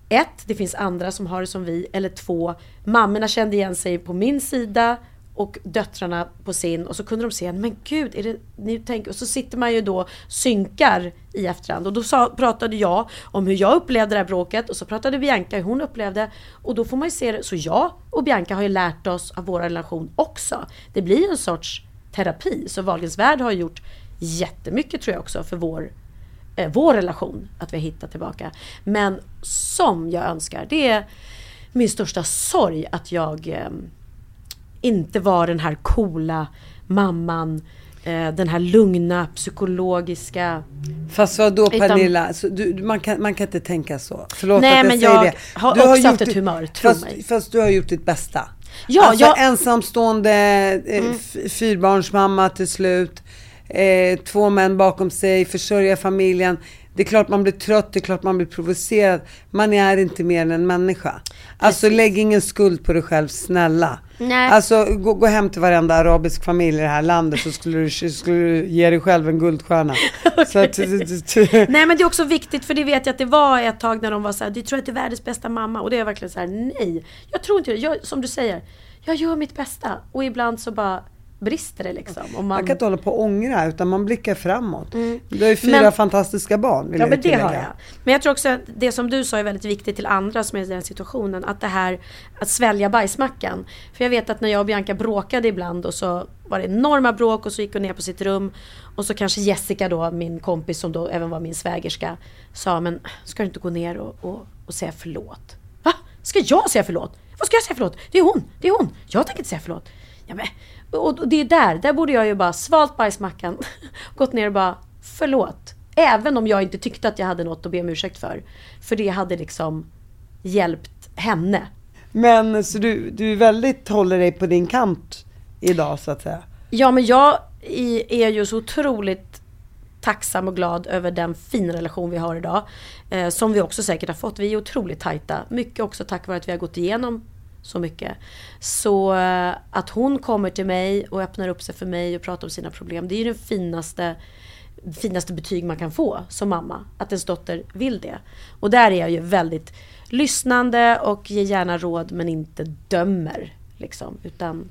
B: ett, det finns andra som har det som vi. Eller två, mammorna kände igen sig på min sida och döttrarna på sin och så kunde de se, men gud, är det, ni tänker, och så sitter man ju då synkar i efterhand och då sa, pratade jag om hur jag upplevde det här bråket och så pratade Bianca hur hon upplevde och då får man ju se det, så jag och Bianca har ju lärt oss av vår relation också. Det blir en sorts terapi, så Wahlgrens värld har gjort jättemycket tror jag också för vår eh, vår relation, att vi har hittat tillbaka. Men som jag önskar, det är min största sorg att jag eh, inte var den här coola mamman, eh, den här lugna psykologiska...
A: Fast
B: Utan-
A: Pernilla, så du, man, kan, man kan inte tänka så. Förlåt
B: Nej,
A: att jag
B: men
A: säger
B: jag
A: det.
B: har
A: Du
B: också
A: gjort
B: haft ett humör, tro
A: fast,
B: mig.
A: Fast du har gjort ditt bästa.
B: Ja,
A: alltså
B: jag- Mm.
A: ensamstående, eh, f- fyrbarnsmamma till slut, eh, två män bakom sig, försörja familjen. Det är klart man blir trött, det är klart man blir provocerad. Man är inte mer än en människa. Alltså lägg ingen skuld på dig själv, snälla.
B: Nej.
A: Alltså gå, gå hem till varenda arabisk familj i det här landet så skulle du, skulle du ge dig själv en guldstjärna. (laughs) Så att,
B: Nej men det är också viktigt för det vet jag att det var ett tag när de var så här, du tror att du är världens bästa mamma och det är verkligen så här, nej. Jag tror inte det. Jag, som du säger, jag gör mitt bästa och ibland så bara brister det liksom. Man,
A: Man kan inte hålla på och ångra utan man blickar framåt. Du har ju fyra
B: Mm. Men-
A: fantastiska barn vill
B: Ja men det har jag. Men jag tror också att det som du sa är väldigt viktigt till andra som är i den situationen. Att det här att svälja bajsmackan. För jag vet att när jag och Bianca bråkade ibland och så var det enorma bråk och så gick hon ner på sitt rum. Och så kanske Jessica då, min kompis som då även var min svägerska, sa men ska du inte gå ner och, och, och säga förlåt? Va? Ska jag säga förlåt? Vad ska jag säga förlåt? Det är hon, det är hon. Jag tänker inte säga förlåt. Ja, men, och det är där, där borde jag ju bara svalt bajsmackan, (laughs) gått ner och bara förlåt. Även om jag inte tyckte att jag hade något att be om ursäkt för. För det hade liksom hjälpt henne.
A: Men så du, du väldigt håller dig på din kant idag så att säga.
B: Ja men jag är ju så otroligt tacksam och glad över den fina relation vi har idag. Eh, som vi också säkert har fått. Vi är otroligt tajta. Mycket också tack vare att vi har gått igenom så mycket. Så eh, att hon kommer till mig och öppnar upp sig för mig och pratar om sina problem. Det är ju den finaste finaste betyg man kan få som mamma. Att ens dotter vill det. Och där är jag ju väldigt lyssnande och ger gärna råd men inte dömer. Liksom, utan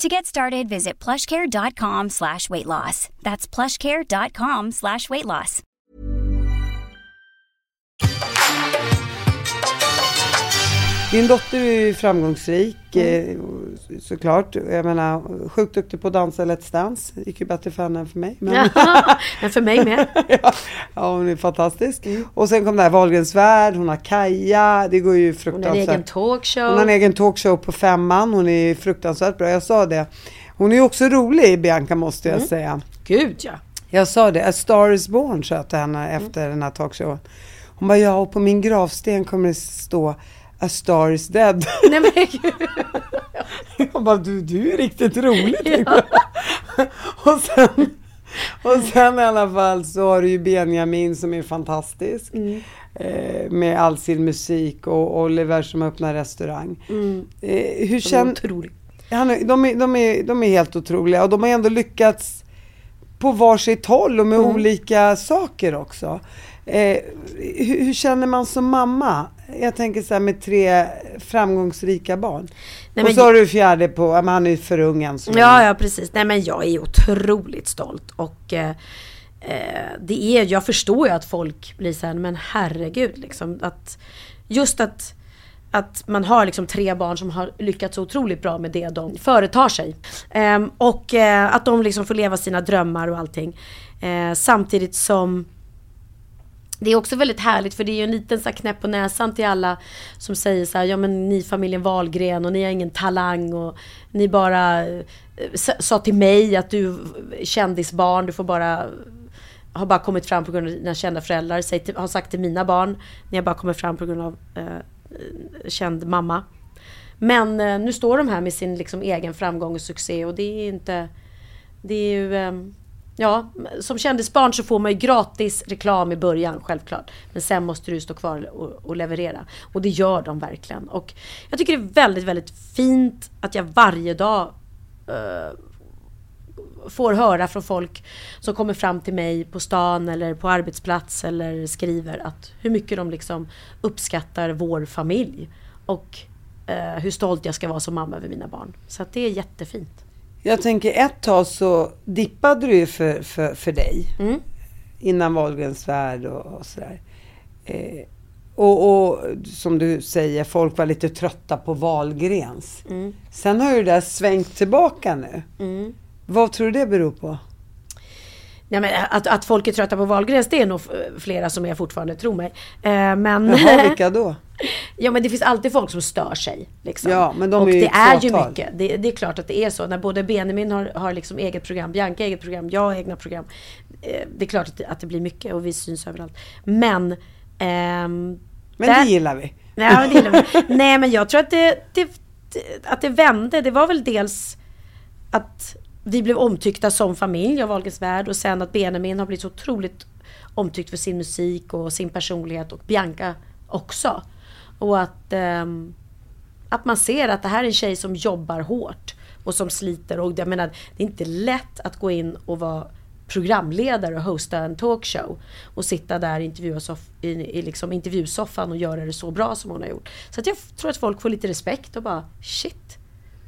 D: To get started, visit plushcare.com slash weight loss. That's plushcare.com slash weight loss.
A: Din dotter är framgångsrik eh, såklart. Jag menar, sjukt duktig på att dansa Let's Dance. Gick ju bättre för henne än för mig. Men, (laughs)
B: Men för mig med. (laughs)
A: ja, ja, hon är fantastisk. Och sen kom det här Wahlgrens värld, hon har Kaja. Det går ju
B: Hon har
A: fruktansvärt.
B: en egen talkshow.
A: Hon har en egen talkshow på femman. Hon är fruktansvärt bra. Jag sa det. Hon är också rolig, Bianca, måste
B: Mm.
A: jag säga.
B: Gud ja.
A: Jag sa det. A Star is Born, sa jag till henne efter den här talkshowen. Hon bara, ja, och på min gravsten kommer det stå A Star is Dead.
B: Nej men.
A: Jag (laughs) bara, du, du är riktigt rolig. jag. och, sen, och sen i alla fall så har du ju Benjamin som är fantastisk. Eh, med all sin musik och Oliver som öppnar restaurang. Eh, hur känner... Han, de, är, de, är, de är helt otroliga och de har ändå lyckats på varsitt håll och med olika saker också. Eh, hur, hur känner man som mamma? Jag tänker så här med tre framgångsrika barn.
B: Nej,
A: och så har du fjärde på, men han är ju för ung än så
B: Ja, ja precis. Nej men jag är otroligt stolt och eh, eh, det är, jag förstår ju att folk blir såhär, men herregud liksom att just att att man har liksom tre barn som har lyckats otroligt bra med det de företar sig. Ehm, och eh, att de liksom får leva sina drömmar och allting. Eh, samtidigt som det är också väldigt härligt för det är ju en liten så här knäpp på näsan till alla som säger så här, ja men ni familjen Wahlgren och ni har ingen talang och ni bara eh, sa till mig att du är kändisbarn, du får bara har bara kommit fram på grund av dina kända föräldrar. Säg till, har sagt till mina barn, ni har bara kommit fram på grund av eh, Eh, känd mamma. Men eh, nu står de här med sin liksom, egen framgång och succé och det är inte... Det är ju... Eh, ja, som kändisbarn så får man ju gratis reklam i början, självklart. Men sen måste du stå kvar och, och leverera. Och det gör de verkligen. Och jag tycker det är väldigt, väldigt fint att jag varje dag eh, får höra från folk som kommer fram till mig på stan eller på arbetsplats eller skriver att hur mycket de liksom uppskattar vår familj och eh, hur stolt jag ska vara som mamma över mina barn. Så att det är jättefint.
A: Jag tänker ett tag så dippade du ju för, för, för dig.
B: Mm.
A: Innan Wahlgrens värld och, och sådär. Eh, och, och som du säger, folk var lite trötta på Wahlgrens.
B: Mm.
A: Sen har ju det där svängt tillbaka nu. Vad tror du det beror på?
B: Ja, men att, att folk är trötta på Wahlgrens, det är nog flera som är fortfarande, tro mig. Eh, men,
A: Jaha, vilka då? (laughs)
B: ja men det finns alltid folk som stör sig. Liksom.
A: Ja, men de
B: och
A: är ju
B: det är ju mycket. Det, det är klart att det är så. När både Benjamin har, har liksom eget program, Bianca eget program, jag har egna program. Eh, det är klart att det, att det blir mycket och vi syns överallt. Men... ehm,
A: Men
B: där-
A: det gillar vi.
B: Nej, men det gillar vi. (laughs) Nej, men jag tror att det, det, att det vände. Det var väl dels att vi blev omtyckta som familj av Wahlgrens värld och sen att Benjamin har blivit så otroligt omtyckt för sin musik och sin personlighet och Bianca också. Och att, ehm, att man ser att det här är en tjej som jobbar hårt och som sliter. Och jag menar, det är inte lätt att gå in och vara programledare och hosta en talkshow och sitta där i, i, i liksom intervjusoffan och göra det så bra som hon har gjort. Så att jag tror att folk får lite respekt och bara shit,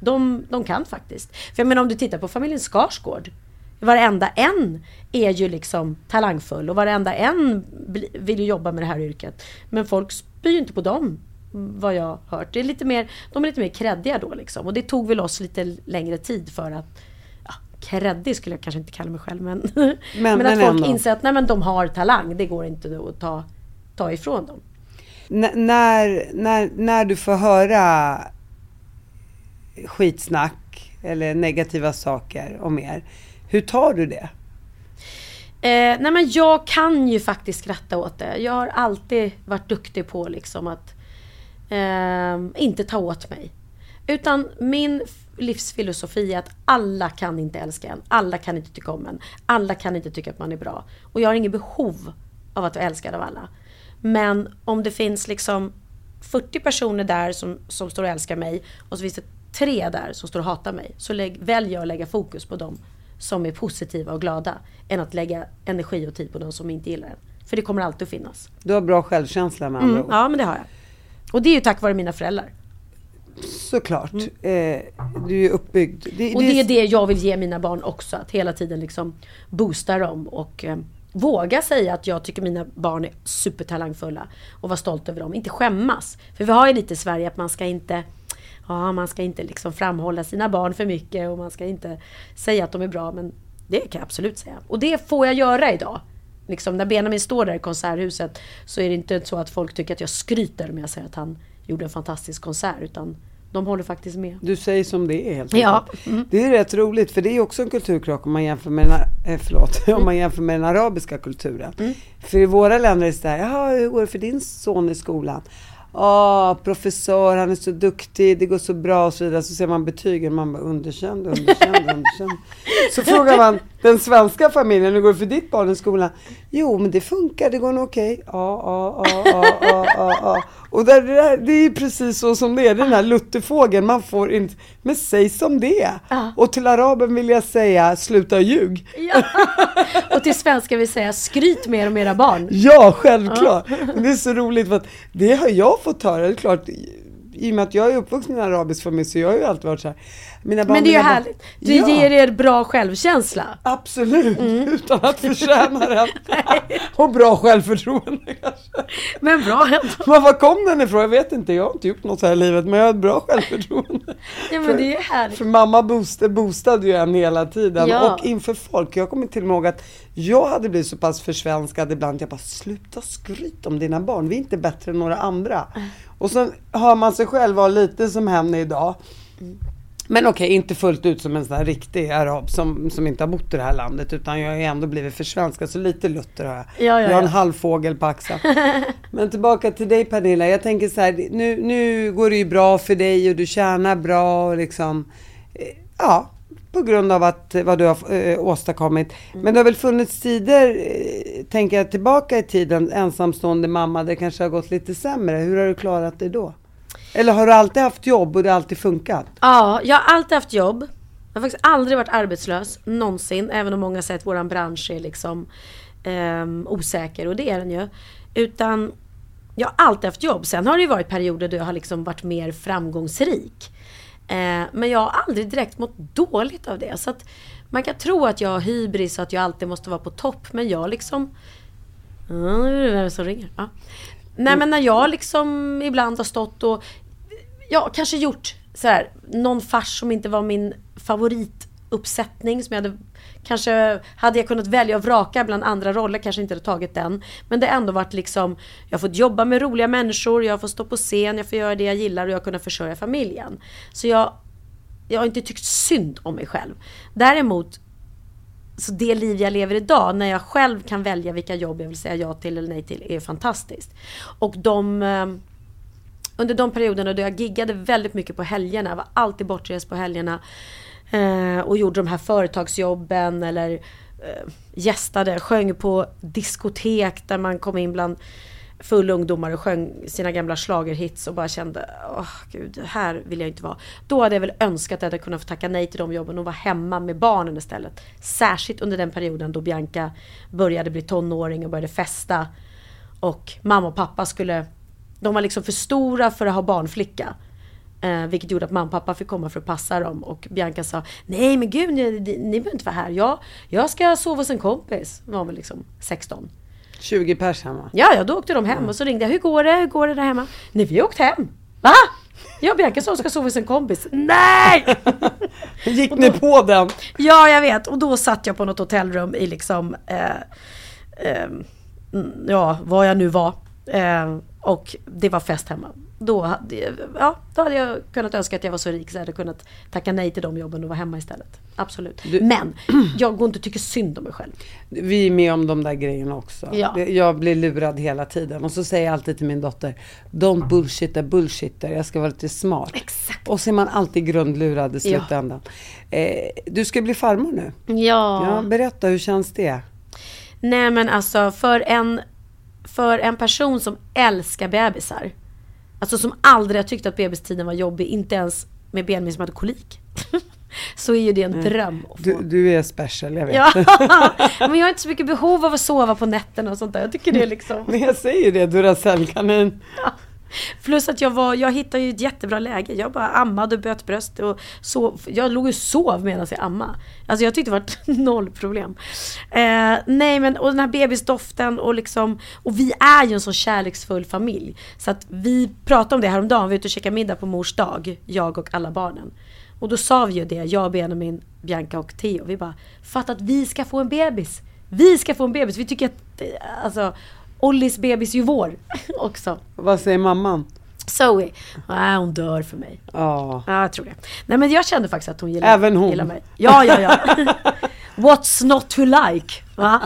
B: de, de kan faktiskt. För jag menar om du tittar på familjen Skarsgård. Varenda en är ju liksom talangfull och varenda en vill ju jobba med det här yrket. Men folk spyr ju inte på dem, vad jag har hört. Det är lite mer, de är lite mer kreddiga då liksom. Och det tog väl oss lite längre tid för att ja, kreddig skulle jag kanske inte kalla mig själv men, (laughs) men,
A: men
B: att folk
A: ändå.
B: inser att nej, men de har talang, det går inte att ta, ta ifrån dem.
A: N- när, när, när du får höra skitsnack eller negativa saker om er, hur tar du det?
B: Eh, nej men jag kan ju faktiskt skratta åt det. Jag har alltid varit duktig på liksom att eh, inte ta åt mig. Utan min livsfilosofi är att alla kan inte älska en. Alla kan inte tycka om en. Alla kan inte tycka att man är bra. Och jag har inget behov av att vara älskad av alla. Men om det finns liksom 40 personer där som, som står och älskar mig och så finns det tre där som står och hatar mig. Så lägg, väljer jag att lägga fokus på dem som är positiva och glada. Än att lägga energi och tid på de som inte gillar en. För det kommer alltid att finnas.
A: Du har bra självkänsla med andra
B: Mm,
A: ord.
B: ja men det har jag. Och det är ju tack vare mina föräldrar.
A: Såklart. Eh, du är uppbyggd. Det,
B: Mm. Och det är det jag vill ge mina barn också. Att hela tiden liksom boosta dem och eh, våga säga att jag tycker mina barn är supertalangfulla. Och vara stolt över dem. Inte skämmas. För vi har ju lite i Sverige att man ska inte Ja, man ska inte liksom framhålla sina barn för mycket och man ska inte säga att de är bra. Men det kan jag absolut säga. Och det får jag göra idag. Liksom när Benjamin står där i Konserthuset så är det inte så att folk tycker att jag skryter med att säga att han gjorde en fantastisk konsert. Utan de håller faktiskt med.
A: Du säger som det är helt
B: Ja.
A: enkelt. Det är rätt roligt för det är också en kulturkrock om man jämför med den, eh, förlåt, (laughs) om man jämför med den arabiska kulturen. För i våra länder är det sådär, jaha hur går det för din son i skolan? Ja, professor, han är så duktig, det går så bra och så vidare. Så ser man betygen, man bara underkänd, underkänd, (laughs) lunchen. Så frågar man den svenska familjen, hur går det för ditt barn i skolan? Jo, men det funkar, det går nog okej. Ja, ja, ja, ja, ja, ja, ja. Och det, där, det är precis så som det är, den här lutterfågeln, man får inte, men säg som det är. Och till araben vill jag säga, sluta ljug.
B: Ja. Och till svenska vill säga skryt med er om era barn.
A: Ja, självklart. Det är så roligt för att det har jag fått höra. Det är klart, i och med att jag är uppvuxen i en arabisk familj så jag har ju alltid varit så här. Mina barn
B: Men det är ju härligt. Du
A: Ja,
B: ger er bra självkänsla.
A: Absolut,
B: Mm. (laughs)
A: utan att förtjäna den. (laughs) Och bra självförtroende kanske.
B: Men bra ändå.
A: Men var kom den ifrån? Jag vet inte, jag har inte gjort något så här i livet men jag har ett bra självförtroende.
B: Ja men det är ju härligt.
A: För mamma boostade, boostade ju en hela tiden
B: Ja.
A: och inför folk. Jag kommer till och med ihåg att jag hade blivit så pass försvenskad ibland. Jag bara, sluta skryt om dina barn. Vi är inte bättre än några andra. Och sen hör man sig själv vara lite som henne idag. Men okej, inte fullt ut som en sån här riktig arab som, som inte har bott i det här landet. Utan jag har ju ändå blivit försvenskad, så lite lutter har jag.
B: Ja, ja,
A: jag har en
B: ja.
A: halvfågel på axeln. (laughs) Men tillbaka till dig Pernilla. Jag tänker så här, nu, nu går det ju bra för dig och du tjänar bra och liksom. eh, Ja, på grund av att, vad du har eh, åstadkommit. Men det har väl funnits tider, eh, tänker jag tillbaka i tiden, ensamstående mamma, det kanske har gått lite sämre. Hur har du klarat det då? Eller har du alltid haft jobb och det har alltid funkat?
B: Ja, jag har alltid haft jobb. Jag har faktiskt aldrig varit arbetslös, någonsin. Även om många säger att våran bransch är liksom ehm, osäker, och det är den ju. Utan jag har alltid haft jobb. Sen har det ju varit perioder då jag har liksom varit mer framgångsrik. Eh, men jag har aldrig direkt mått dåligt av det. Så att man kan tro att jag har hybris och att jag alltid måste vara på topp. Men jag liksom... Ja, nu är det vem som ringer. Ja. Nej men när jag liksom ibland har stått och ja, kanske gjort så här, någon fars som inte var min favorituppsättning som jag hade Kanske hade jag kunnat välja och vraka bland andra roller, kanske inte hade tagit den. Men det har ändå varit liksom, jag har fått jobba med roliga människor, jag får stå på scen, jag får göra det jag gillar och jag har kunnat försörja familjen. Så jag, jag har inte tyckt synd om mig själv. Däremot så det liv jag lever idag, när jag själv kan välja vilka jobb jag vill säga ja till eller nej till, är fantastiskt. Och de... Eh, under de perioderna då jag giggade väldigt mycket på helgerna, var alltid bortrest på helgerna. Eh, och gjorde de här företagsjobben eller eh, gästade, sjöng på diskotek där man kom in bland full ungdomar och sjöng sina gamla schlagerhits och bara kände, åh gud, här vill jag inte vara. Då hade jag väl önskat att jag hade kunnat få tacka nej till de jobben och vara hemma med barnen istället. Särskilt under den perioden då Bianca började bli tonåring och började festa. Och mamma och pappa skulle, de var liksom för stora för att ha barnflicka. Eh, vilket gjorde att mamma och pappa fick komma för att passa dem. Och Bianca sa, nej men gud, ni, ni behöver inte vara här. Jag, jag ska sova hos en kompis. Hon var väl liksom 16.
A: 20 pers hemma.
B: Ja, ja, då åkte de hem och så ringde jag. Hur går det? Hur går det där hemma? Nej, vi har åkt hem. Va? Jag och Bianca sa hon ska sova hos en kompis. Nej! (laughs)
A: Gick ni på den?
B: Ja, jag vet. Och då satt jag på något hotellrum i liksom, eh, eh, mm, ja, vad jag nu var. Eh, och det var fest hemma. Då hade, ja, då hade jag kunnat önska att jag var så rik så jag hade kunnat tacka nej till de jobben och vara hemma istället. Absolut. Men jag går inte och tycker synd om mig själv.
A: Vi är med om de där grejerna också.
B: Ja.
A: Jag blir lurad hela tiden. Och så säger jag alltid till min dotter, don't bullshitta bullshitter. Jag ska vara lite smart.
B: Exakt.
A: Och så är man alltid grundlurad i
B: Ja.
A: slutändan. Eh, du ska bli farmor nu.
B: Ja.
A: Ja, berätta, hur känns det?
B: Nej men alltså för en, för en person som älskar bebisar. Alltså som aldrig har tyckt att bebistiden var jobbig, inte ens med Benjamin som hade kolik. (laughs) så är ju det en dröm att få.
A: Du, du är special, jag vet.
B: Ja, (laughs) men jag har inte så mycket behov av att sova på nätterna och sånt där. Jag tycker det är liksom...
A: Men jag säger ju det, Duracellkanin.
B: Plus att jag var, jag hittade ju ett jättebra läge. Jag bara ammade och böt bröst och sov. Jag låg och sov medan jag ammade. Alltså jag tyckte det var (laughs) noll problem. Eh, nej men och den här bebisdoften och liksom, och vi är ju en så kärleksfull familj. Så att vi pratade om det häromdagen, vi var ute och käkade middag på mors dag, jag och alla barnen. Och då sa vi ju det, jag, Benjamin, Bianca och Theo. Vi bara, fatta att vi ska få en bebis. Vi ska få en bebis. Vi tycker att, eh, alltså, Ollis bebis är ju vår (laughs) också.
A: Vad säger mamman?
B: Zoe, nej hon dör för mig.
A: Ja.
B: Ja, jag tror det. Nej men jag kände faktiskt att hon gillar,
A: Även hon?
B: mig. Ja, ja, ja. (laughs) What's not to like? Va?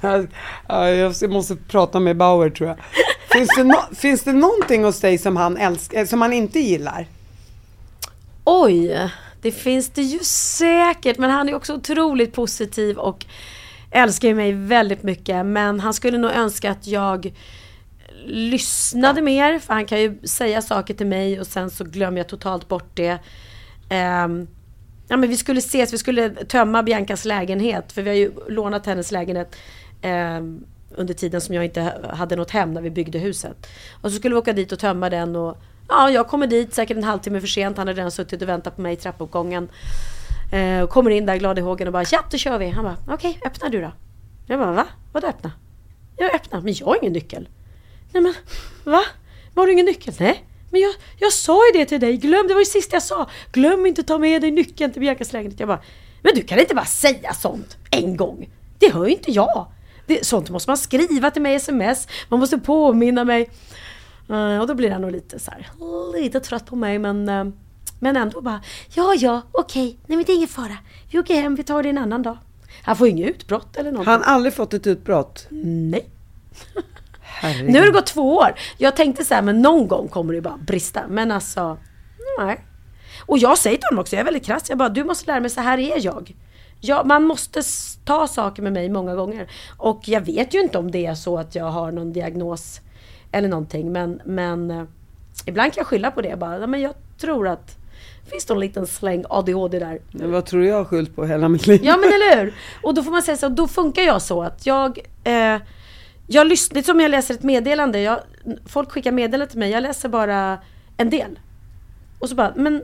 B: (laughs)
A: Ja, jag måste prata med Bauer tror jag. Finns det, no- finns det någonting hos dig som han, älskar, som han inte gillar?
B: Oj, Det finns det ju säkert, men han är också otroligt positiv och älskar ju mig väldigt mycket. Men han skulle nog önska att jag lyssnade mer, för han kan ju säga saker till mig och sen så glömmer jag totalt bort det. Um, ja men vi skulle ses, vi skulle tömma Biancas lägenhet, för vi har ju lånat hennes lägenhet um, under tiden som jag inte hade något hem när vi byggde huset. Och så skulle vi åka dit och tömma den och ja, jag kommer dit säkert en halvtimme för sent. Han hade redan suttit och väntat på mig i trappuppgången. Eh, och kommer in där glad i hågen och bara ja, då kör vi. Han bara okej, okay, öppna du då. Jag bara va? Vadå öppna? Jag öppnar, men jag har ingen nyckel. Nej men va? Har du ingen nyckel? Nej. Men jag, jag sa ju det till dig, glöm, det var ju sista jag sa. Glöm inte att ta med dig nyckeln till Biancas lägenhet. Jag bara, men du kan inte bara säga sånt en gång. Det hör ju inte jag. Det, sånt måste man skriva till mig i sms. Man måste påminna mig. Uh, och då blir han nog lite så här, lite trött på mig men, uh, men ändå bara, ja ja, okej, nej men det är ingen fara. Vi åker hem, vi tar det en annan dag. Han får inget utbrott eller någonting.
A: Han har aldrig fått ett utbrott?
B: Nej. nu har det gått två år. Jag tänkte så här, men någon gång kommer det bara brista. Men alltså, nej. Och jag säger till honom också, jag är väldigt krass. Jag bara, du måste lära mig, så här är jag. Ja, man måste ta saker med mig många gånger. Och jag vet ju inte om det är så att jag har någon diagnos eller någonting. Men, men eh, ibland kan jag skylla på det. Bara, men jag tror att det finns någon liten släng ADHD där.
A: Men vad tror du jag har skyllt på hela mitt liv?
B: Ja men eller hur! Och då får man säga så, då funkar jag så att jag eh, jag lyssnar, det är som jag läser ett meddelande. Jag, folk skickar meddelanden till mig, jag läser bara en del. Och så bara, men,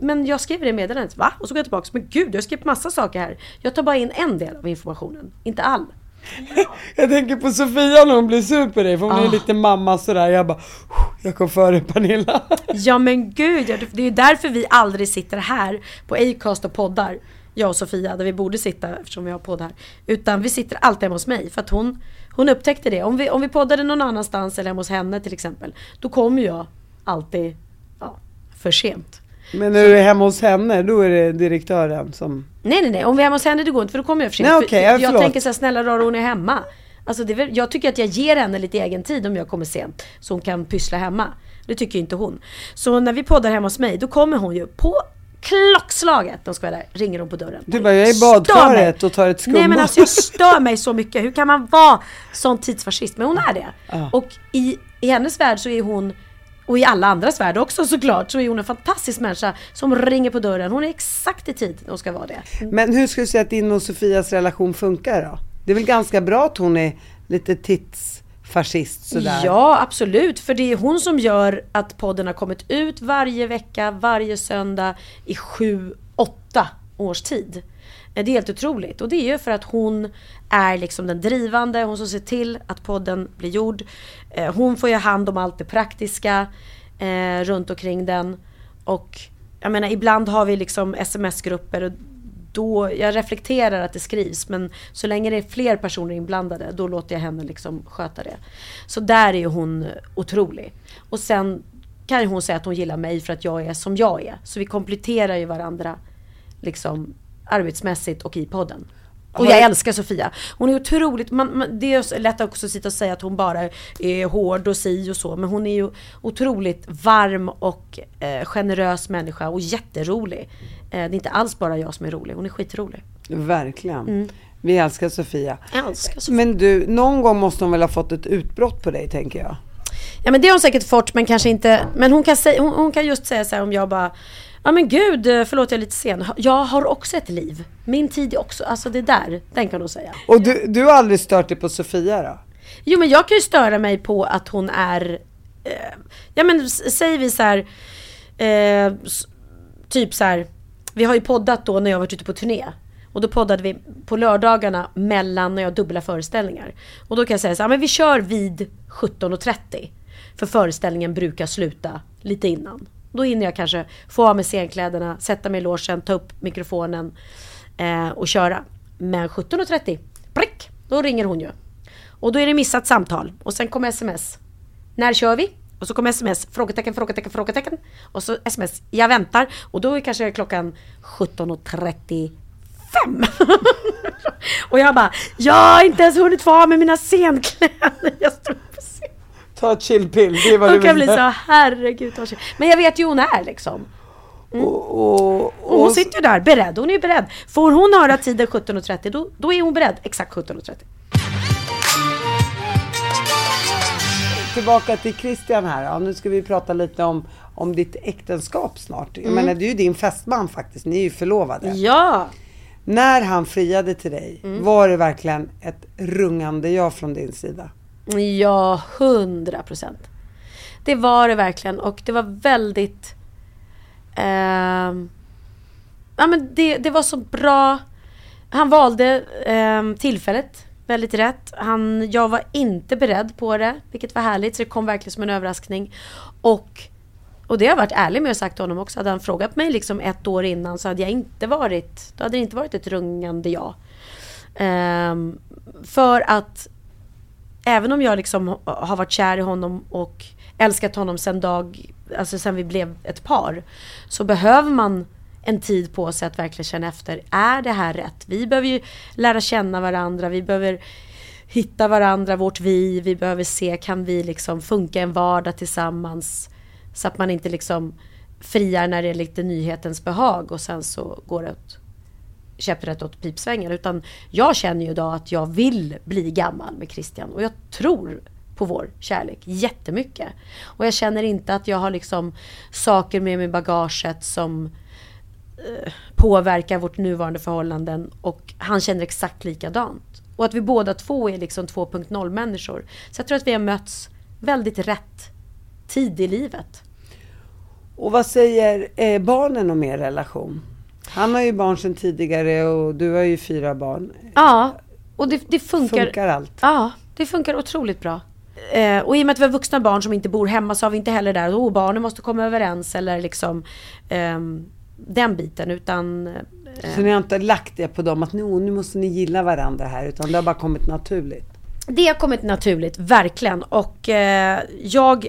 B: men jag skriver det meddelandet, va? Och så går jag tillbaka, men gud jag har skrivit massa saker här. Jag tar bara in en del av informationen, inte all. (laughs)
A: Jag tänker på Sofia när hon blir sur på dig, för hon oh. är ah. lite mamma sådär. Jag bara, jag kom före Pernilla. (laughs)
B: Ja men gud, det är ju därför vi aldrig sitter här på Acast och poddar. Jag och Sofia, där vi borde sitta eftersom vi har podd här. Utan vi sitter alltid hemma hos mig. För att hon, hon upptäckte det. Om vi, om vi poddade någon annanstans eller hemma hos henne till exempel. Då kommer jag alltid ja, för sent.
A: Men när du är hemma hos henne, då är det direktören som...
B: Nej, nej, nej. Om vi är hemma hos henne, det går inte för då kommer jag för sent.
A: Nej, okay,
B: jag, jag tänker så här, snälla rara hon är hemma. Alltså det, jag tycker att jag ger henne lite egen tid om jag kommer sent. Så hon kan pyssla hemma. Det tycker inte hon. Så när vi poddar hemma hos mig, då kommer hon ju på klockslaget, de ska vara där, ringer hon på dörren.
A: Du bara, jag är i badkaret och tar ett skumbad.
B: Nej men alltså jag stör mig så mycket. Hur kan man vara sån tidsfascist? Men hon är det. Ah. Och i, i hennes värld så är hon och i alla andras värld också såklart, så är hon en fantastisk människa som ringer på dörren. Hon är exakt i tid när hon ska vara det.
A: Men hur skulle du säga att din och Sofias relation funkar då? Det är väl ganska bra att hon är lite tidsfascist sådär?
B: Ja, absolut. För det är hon som gör att podden har kommit ut varje vecka, varje söndag i sju, åtta års tid. Det är helt otroligt. Och det är ju för att hon är liksom den drivande, hon som ser till att podden blir gjord. Eh, hon får ju hand om allt det praktiska eh, runt omkring den. Och jag menar ibland har vi liksom sms-grupper och då, jag reflekterar att det skrivs men så länge det är fler personer inblandade då låter jag henne liksom sköta det. Så där är ju hon otrolig. Och sen kan ju hon säga att hon gillar mig för att jag är som jag är. Så vi kompletterar ju varandra liksom arbetsmässigt och i podden. Och jag älskar Sofia. Hon är otroligt, man, man, det är lätt också att sitta och säga att hon bara är hård och si och så. Men hon är ju otroligt varm och eh, generös människa och jätterolig. Eh, det är inte alls bara jag som är rolig, hon är skitrolig.
A: Verkligen. Mm. Vi älskar Sofia.
B: Älskar Sofia.
A: Men du, någon gång måste hon väl ha fått ett utbrott på dig tänker jag?
B: Ja men det har hon säkert fått men kanske inte, men hon kan, säga, hon, hon kan just säga så här om jag bara Ja men gud, eh, förlåt jag är lite sen. Jag har också ett liv. Min tid är också, alltså det där, den kan du säga.
A: Och du, du har aldrig stört dig på Sofia då?
B: Jo men jag kan ju störa mig på att hon är, eh, ja men säger vi så här, eh, typ så här, vi har ju poddat då när jag varit ute på turné. Och då poddade vi på lördagarna mellan när jag har dubbla föreställningar. Och då kan jag säga så här, men vi kör vid 17.30. För föreställningen brukar sluta lite innan. Då hinner jag kanske få av mig scenkläderna, sätta mig i logen, ta upp mikrofonen eh, och köra. Men 17.30, prick, då ringer hon ju. Och då är det missat samtal och sen kommer sms. När kör vi? Och så kommer sms, frågetecken, frågetecken, frågetecken. Och så sms, jag väntar. Och då är kanske klockan 17.35. (laughs) och jag bara, jag har inte ens hunnit få av mig mina scenkläder. (laughs) Jag står på scen.
A: Ta ett chillpill, det är vad
B: du vill. kan bli så, herregud. Men jag vet ju hon är liksom.
A: Och, och,
B: Och hon
A: och,
B: sitter ju där beredd, hon är beredd. Får hon höra tiden 17.30 då, då är hon beredd exakt 17.30.
A: tillbaka till Christian här. Ja, nu ska vi prata lite om, om ditt äktenskap snart. Jag
B: Mm.
A: menar, det är ju din fästman faktiskt. Ni är ju förlovade.
B: Ja!
A: När han friade till dig,
B: Mm.
A: var det verkligen ett rungande ja från din sida?
B: Ja, hundra procent. Det var det verkligen och det var väldigt... Eh, ja men det, det var så bra. Han valde eh, tillfället väldigt rätt. Han, jag var inte beredd på det, vilket var härligt. Så det kom verkligen som en överraskning. Och, och det har jag varit ärlig med och sagt till honom också. Hade han frågat mig liksom ett år innan så hade jag inte varit... Då hade det inte varit ett rungande ja. Eh, för att även om jag liksom har varit kär i honom och älskat honom sen dag, alltså sen vi blev ett par. Så behöver man en tid på sig att verkligen känna efter, är det här rätt? Vi behöver ju lära känna varandra, vi behöver hitta varandra, vårt vi, vi behöver se, kan vi liksom funka en vardag tillsammans? Så att man inte liksom friar när det är lite nyhetens behag och sen så går det åt käpprätt åt pipsvängen. Utan jag känner ju idag att jag vill bli gammal med Christian. Och jag tror på vår kärlek jättemycket. Och jag känner inte att jag har liksom saker med mig i bagaget som eh, påverkar vårt nuvarande förhållanden. Och han känner exakt likadant. Och att vi båda två är liksom 2.0 människor. Så jag tror att vi har mötts väldigt rätt tid i livet.
A: Och vad säger eh, barnen om er relation? Han har ju barn sedan tidigare och du har ju fyra barn.
B: Ja, och det, det funkar.
A: Funkar allt?
B: Ja, det funkar otroligt bra. Eh, och i och med att vi har vuxna barn som inte bor hemma så har vi inte heller där, oh, barnen måste komma överens eller liksom ehm, den biten utan eh,
A: Så ni har inte lagt det på dem att nu, nu måste ni gilla varandra här utan det har bara kommit naturligt?
B: det har kommit naturligt, verkligen. Och eh, jag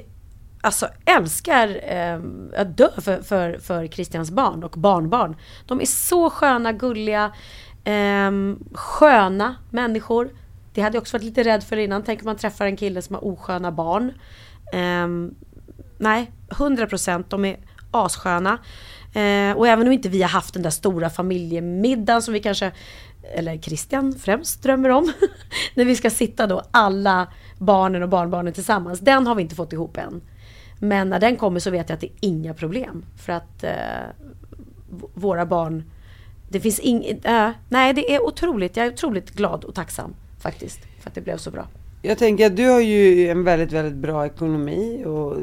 B: alltså, älskar eh, att dö för, för, för Christians barn och barnbarn. De är så sköna, gulliga, eh, sköna människor. Det hade jag också varit lite rädd för innan. Tänk om man träffar en kille som har osköna barn. Eh, nej, 100 procent, de är assköna. Eh, och även om inte vi har haft den där stora familjemiddagen som vi kanske, eller Christian främst drömmer om. (laughs) när vi ska sitta då alla barnen och barnbarnen tillsammans. Den har vi inte fått ihop än. Men när den kommer så vet jag att det är inga problem. För att eh, våra barn, det finns inget, Eh, nej det är otroligt, jag är otroligt glad och tacksam faktiskt. För att det blev så bra.
A: Jag tänker att du har ju en väldigt, väldigt bra ekonomi och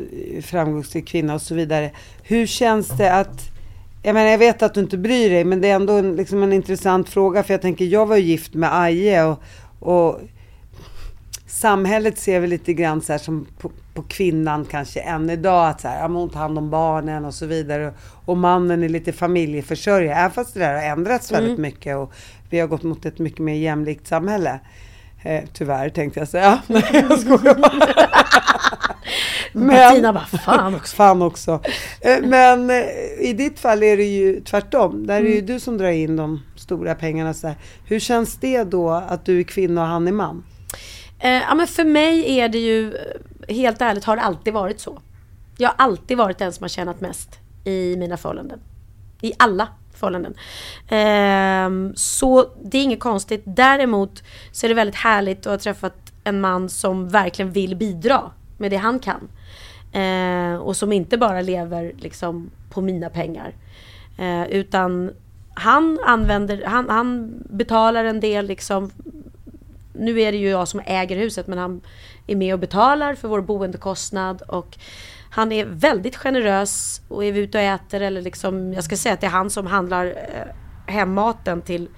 A: framgångsrik kvinna och så vidare. Hur känns det att jag menar, jag vet att du inte bryr dig, men det är ändå en, liksom en intressant fråga. För jag tänker, jag var ju gift med Aje och, och samhället ser vi lite grann så här som på, kvinnan kanske än idag. Att så här, men hon tar hand om barnen och så vidare. Och, mannen är lite familjeförsörjare. Även fast det där har ändrats väldigt mycket och vi har gått mot ett mycket mer jämlikt samhälle. Eh, tyvärr tänkte jag säga. (laughs) Nej, jag skojar bara. (laughs)
B: Martina bara, fan också.
A: Fan också. Eh, Men eh, i ditt fall är det ju tvärtom. Där är
B: Mm.
A: ju du som drar in de stora pengarna. Så här. Hur känns det då att du är kvinna och han är man?
B: Eh, ja, men för mig är det ju, helt ärligt, har det alltid varit så. Jag har alltid varit den som har tjänat mest i mina förhållanden. I alla förhållanden. Ehm, så det är inget konstigt. Däremot så är det väldigt härligt att ha träffat en man som verkligen vill bidra med det han kan. Eh, och som inte bara lever liksom på mina pengar. Eh, utan han använder, han, han betalar en del liksom nu är det ju jag som äger huset men han är med och betalar för vår boendekostnad och han är väldigt generös och är vi ute och äter eller liksom, jag ska säga att det är han som handlar eh, hemmaten till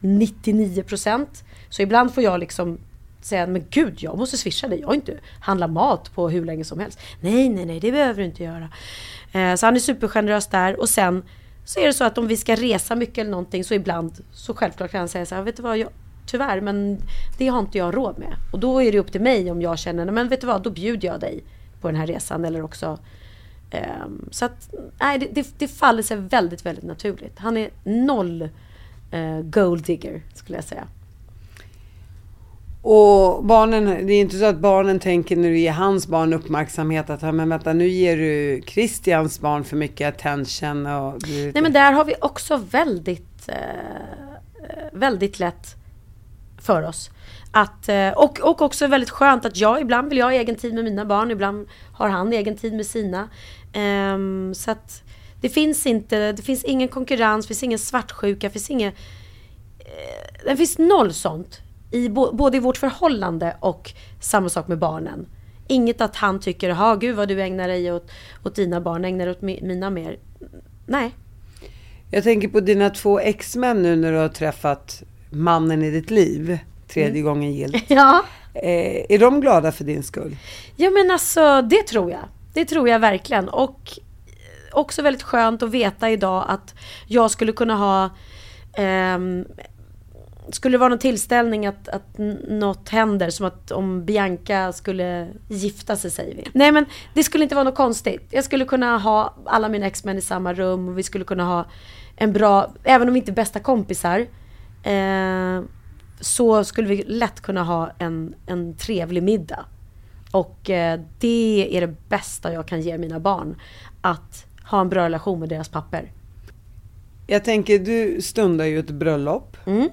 B: 99% Så ibland får jag liksom säga, men gud jag måste swisha dig, jag har inte handlat mat på hur länge som helst. Nej, nej, nej, det behöver du inte göra. Eh, så han är supergenerös där och sen så är det så att om vi ska resa mycket eller någonting så ibland så självklart kan han säga så här, vet du vad, jag, tyvärr men det har inte jag råd med. Och då är det upp till mig om jag känner, men vet du vad, då bjuder jag dig på den här resan eller också ehm, så att, nej det, det, det faller sig väldigt, väldigt naturligt. Han är noll eh, gold digger skulle jag säga.
A: Och barnen, det är inte så att barnen tänker när du ger hans barn uppmärksamhet att men vänta nu ger du Christians barn för mycket attention. Och
B: Nej men där har vi också väldigt, eh, väldigt lätt för oss. Att, eh, och, och också väldigt skönt att jag ibland vill jag ha egen tid med mina barn, ibland har han egen tid med sina. Um, så att det finns inte, det finns ingen konkurrens, det finns ingen svartsjuka, det finns inget... Eh, det finns noll sånt. I, både i vårt förhållande och samma sak med barnen. Inget att han tycker, ha gud vad du ägnar dig åt, åt dina barn, ägnar dig åt mina mer. Nej.
A: Jag tänker på dina två exmän nu när du har träffat mannen i ditt liv. Tredje mm. gången gilt. (laughs)
B: Ja.
A: Eh, är de glada för din skull?
B: Ja men alltså det tror jag. Det tror jag verkligen. Och också väldigt skönt att veta idag att jag skulle kunna ha eh, skulle det vara någon tillställning att, att något händer, som att om Bianca skulle gifta sig säger vi. Nej men det skulle inte vara något konstigt. Jag skulle kunna ha alla mina exmän i samma rum och vi skulle kunna ha en bra, även om vi inte är bästa kompisar, eh, så skulle vi lätt kunna ha en, en trevlig middag. Och eh, det är det bästa jag kan ge mina barn. Att ha en bra relation med deras papper.
A: Jag tänker, du stundar ju ett bröllop.
B: Mm.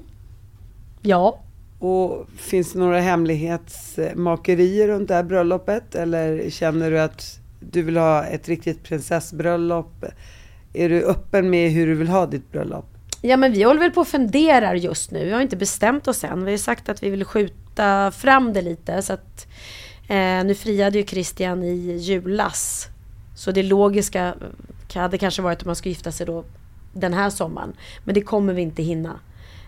B: Ja.
A: Och finns det några hemlighetsmakerier runt det här bröllopet? Eller känner du att du vill ha ett riktigt prinsessbröllop? Är du öppen med hur du vill ha ditt bröllop?
B: Ja men vi håller väl på och funderar just nu. Vi har inte bestämt oss än. Vi har sagt att vi vill skjuta fram det lite. Så att, eh, nu friade ju Christian i julas. Så det logiska eh, hade kanske varit att man skulle gifta sig då den här sommaren. Men det kommer vi inte hinna.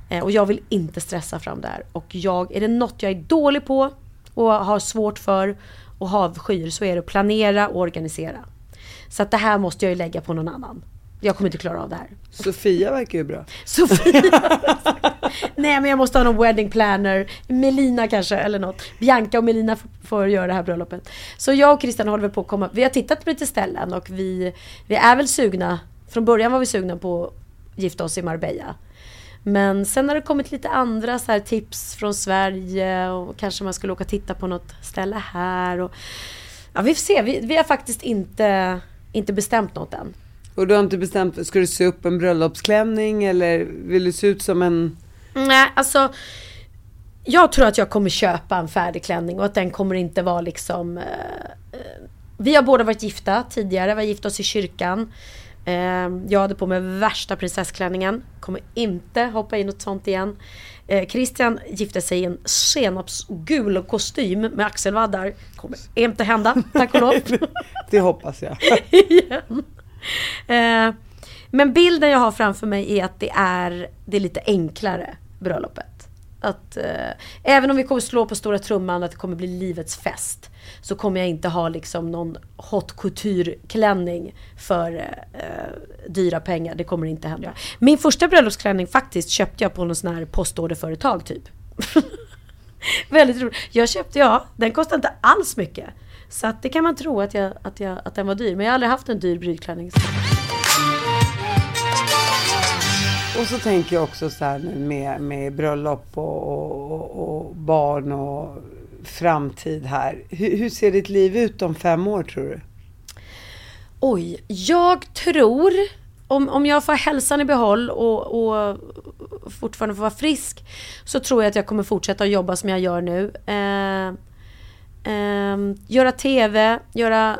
B: Eh, och jag vill inte stressa fram det här. Och jag, är det något jag är dålig på och har svårt för och avskyr så är det att planera och organisera. Så att det här måste jag ju lägga på någon annan. Jag kommer inte klara av det här.
A: Sofia verkar ju bra.
B: Sofia? (laughs) Nej men jag måste ha någon wedding planner. Melina kanske eller något. Bianca och Melina får göra det här bröllopet. Så jag och Christian håller väl på att komma. Vi har tittat på lite ställen och vi, vi är väl sugna. Från början var vi sugna på att gifta oss i Marbella. Men sen har det kommit lite andra så tips från Sverige och kanske man skulle åka och titta på något ställe här. Och, ja, vi får se. Vi, vi har faktiskt inte, inte bestämt något än.
A: Och du har inte bestämt, ska du se upp en bröllopsklänning eller vill du se ut som en...
B: Nej, alltså. Jag tror att jag kommer köpa en färdig klänning och att den kommer inte vara liksom... Eh, vi har båda varit gifta tidigare, vi har gift oss i kyrkan. Eh, jag hade på mig värsta prinsessklänningen. Kommer inte hoppa i något sånt igen. Eh, Christian gifte sig i en senapsgul kostym med axelvaddar. Kommer inte hända, tack och lov. (laughs)
A: det hoppas jag. (laughs) (laughs)
B: men bilden jag har framför mig är att det är, det är lite enklare, bröllopet. Att, eh, även om vi kommer slå på stora trumman att det kommer bli livets fest. Så kommer jag inte ha liksom någon haute couture-klänning för eh, dyra pengar. Det kommer inte hända. Min första bröllopsklänning faktiskt köpte jag på någon sån här postorderföretag typ. (laughs) Väldigt roligt. Jag köpte, ja, den kostade inte alls mycket. Så att det kan man tro att, jag, att, jag, att den var dyr. Men jag har aldrig haft en dyr brudklänning.
A: Och så tänker jag också så här med, med bröllop och, och, och, barn och framtid här. Hur, hur, ser ditt liv ut om fem år tror du?
B: Oj, jag tror om, om jag får hälsan i behåll och, och fortfarande får vara frisk så tror jag att jag kommer fortsätta att jobba som jag gör nu. Eh, eh, göra TV, göra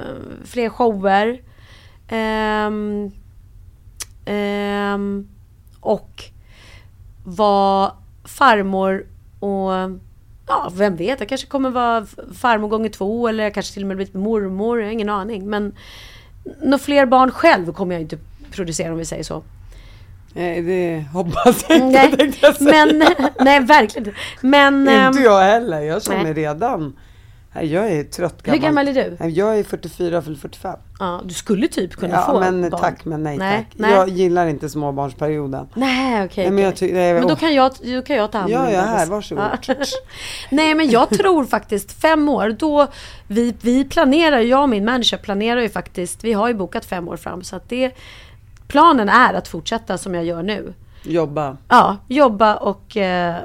B: eh, fler shower. Ehm, ehm, och vara farmor och ja, vem vet, jag kanske kommer vara farmor gånger två eller kanske till och med bli mormor, jag har ingen aning. Men några fler barn själv kommer jag inte producera om vi säger så.
A: Nej, det hoppas jag
B: inte. Nej, jag men, (laughs) nej verkligen inte. Men,
A: inte ehm, jag heller. Jag känner nej. redan. Jag är trött
B: gammal. Hur gammal är du?
A: Jag är 44 för 45.
B: Ja, du skulle typ kunna
A: ja,
B: få
A: men
B: barn.
A: tack men nej, nej, tack. Nej. Jag gillar inte småbarnsperioden.
B: Nej, okej.
A: Okay, okay. men,
B: men då, kan jag, då kan jag ta hand
A: om Ja, jag är här. Varsågod. Ja. (laughs)
B: nej, men jag tror faktiskt fem år. Då vi, vi planerar, jag och min manager planerar ju faktiskt. Vi har ju bokat fem år fram. Så att det, planen är att fortsätta som jag gör nu.
A: Jobba.
B: Ja, jobba och eh,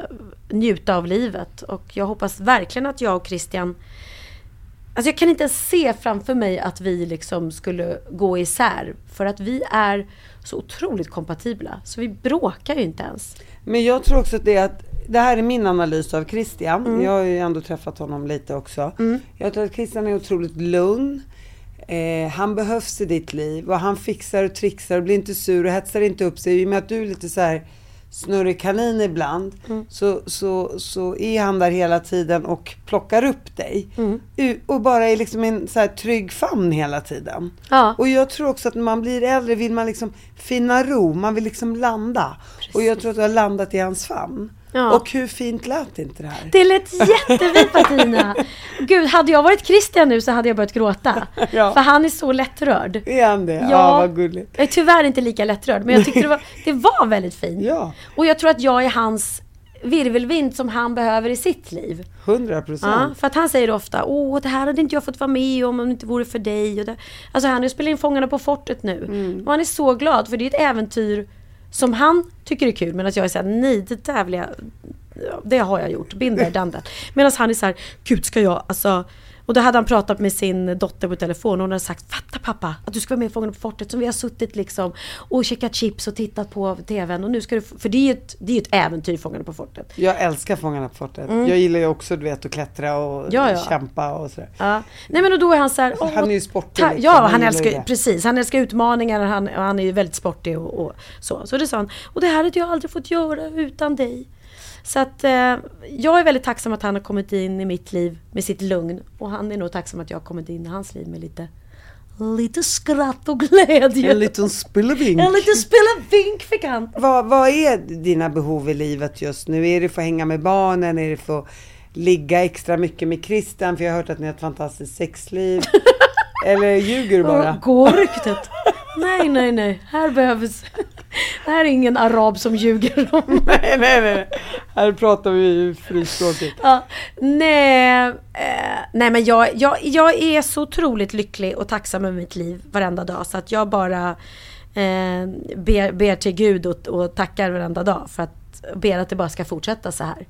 B: njuta av livet. Och jag hoppas verkligen att jag och Christian Alltså jag kan inte ens se framför mig att vi liksom skulle gå isär. För att vi är så otroligt kompatibla. Så vi bråkar ju inte ens.
A: Men jag tror också att det är att det här är min analys av Christian.
B: Mm.
A: Jag har ju ändå träffat honom lite också. Jag tror att Christian är otroligt lugn. Eh, han behövs i ditt liv och han fixar och trixar och blir inte sur och hetsar inte upp sig. I och med att du är lite så här snurrig kanin ibland
B: Mm.
A: så, så, så är han där hela tiden och plockar upp dig.
B: Mm.
A: Och bara är liksom en så här trygg famn hela tiden.
B: Ja.
A: Och jag tror också att när man blir äldre vill man liksom finna ro, man vill liksom landa. Och jag tror att du har landat i hans famn.
B: Ja.
A: Och hur fint lät inte det här?
B: Det lät jättefint Martina. Gud, hade jag varit Christian nu så hade jag börjat gråta.
A: Ja.
B: För han är så lättrörd.
A: Är han det? Ja,
B: Ja.
A: vad gulligt.
B: Jag är tyvärr inte lika lättrörd, men jag tyckte det var, (laughs) det var väldigt fint.
A: Ja,
B: Och jag tror att jag är hans virvelvind som han behöver i sitt liv.
A: hundra
B: Ja,
A: procent.
B: för att han säger ofta, åh det här hade inte jag fått vara med om om det inte vore för dig. Och det. Alltså han spelat in Fångarna på fortet nu.
A: Mm.
B: Och han är så glad för det är ett äventyr som han tycker är kul. Medan jag är såhär, nej det där vill jag, ja, det har jag gjort, done (laughs) that. Medan han är såhär, gud ska jag, alltså och då hade han pratat med sin dotter på telefon och hon hade sagt Fatta pappa att du ska vara med i Fångarna på fortet som vi har suttit liksom och käkat chips och tittat på TVn och nu ska du, för det är ju ett, det är ett äventyr Fångarna på fortet.
A: Jag älskar Fångarna på fortet. Jag gillar ju också du vet att klättra och
B: Mm. Ja, ja.
A: kämpa och sådär.
B: Ja. Nej men och då är han så här,
A: Han är ju sportig,
B: ta-
A: liksom.
B: Ja,
A: Han
B: han älskar
A: det.
B: precis. Han älskar utmaningar, han, och han är ju väldigt sportig och, och så. Så det sa han, och det här hade jag aldrig fått göra utan dig. Så att eh, jag är väldigt tacksam att han har kommit in i mitt liv med sitt lugn. Och han är nog tacksam att jag har kommit in i hans liv med lite, lite skratt och glädje.
A: En liten spillevink.
B: En liten spelevink fick han.
A: Vad, vad är dina behov i livet just nu? Är det för att hänga med barnen? Är det för att ligga extra mycket med Christian? För jag har hört att ni har ett fantastiskt sexliv. (laughs) Eller ljuger du bara?
B: Går ryktet. Nej, nej, nej. Här behövs... Här är ingen arab som ljuger om (laughs)
A: nej, nej, nej. Här pratar vi frispråkigt. (laughs)
B: Ja, nej, eh, nej men jag, jag, jag är så otroligt lycklig och tacksam över mitt liv varenda dag så att jag bara eh, ber, ber till Gud och, och tackar varenda dag för att ber att det bara ska fortsätta så här.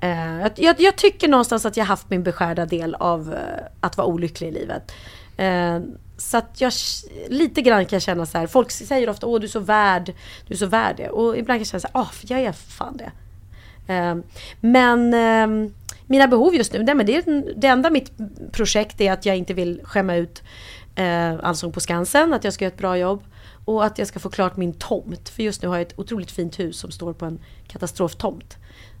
B: Eh, jag, jag, jag tycker någonstans att jag haft min beskärda del av eh, att vara olycklig i livet. Eh, så att jag lite grann kan känna så här, folk säger ofta åh du är så värd, du är så värd det. Och ibland kan jag känna så här, ah, åh jag är fan det. Ehm, men ehm, mina behov just nu, nej, men det, är, det enda mitt projekt är att jag inte vill skämma ut eh, Allsång på Skansen, att jag ska göra ett bra jobb. Och att jag ska få klart min tomt. För just nu har jag ett otroligt fint hus som står på en katastroftomt.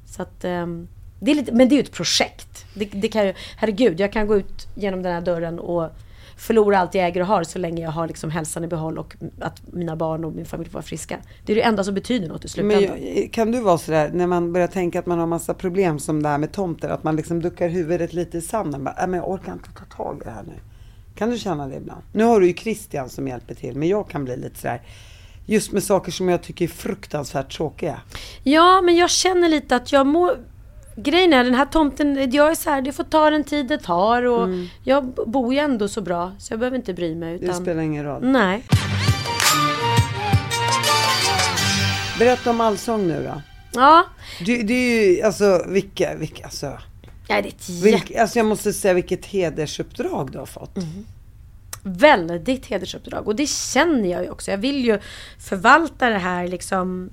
B: Så att, ehm, det är lite, men det är ju ett projekt. Det, det kan ju, herregud, jag kan gå ut genom den här dörren och förlora allt jag äger och har så länge jag har liksom hälsan i behåll och att mina barn och min familj får vara friska. Det är det enda som betyder något i slutändan.
A: Men kan du vara sådär när man börjar tänka att man har massa problem som det här med tomter, att man liksom duckar huvudet lite i sanden. Bara, "Nej, men jag orkar inte ta tag i det här nu. Kan du känna det ibland? Nu har du ju Christian som hjälper till, men jag kan bli lite sådär, just med saker som jag tycker är fruktansvärt tråkiga.
B: Ja, men jag känner lite att jag mår... Grejen är den här tomten, jag är så här, det får ta den tid det tar och jag b- bor ju ändå så bra så jag behöver inte bry mig.
A: Det
B: Utan,
A: spelar ingen roll.
B: Nej.
A: Berätta om allsång nu då.
B: Ja,
A: Det, det är ju, alltså vilka, vilka, alltså,
B: ja det är ett
A: vilka, alltså jag måste säga vilket hedersuppdrag du har fått.
B: väldigt hedersuppdrag och det känner jag ju också. Jag vill ju förvalta det här liksom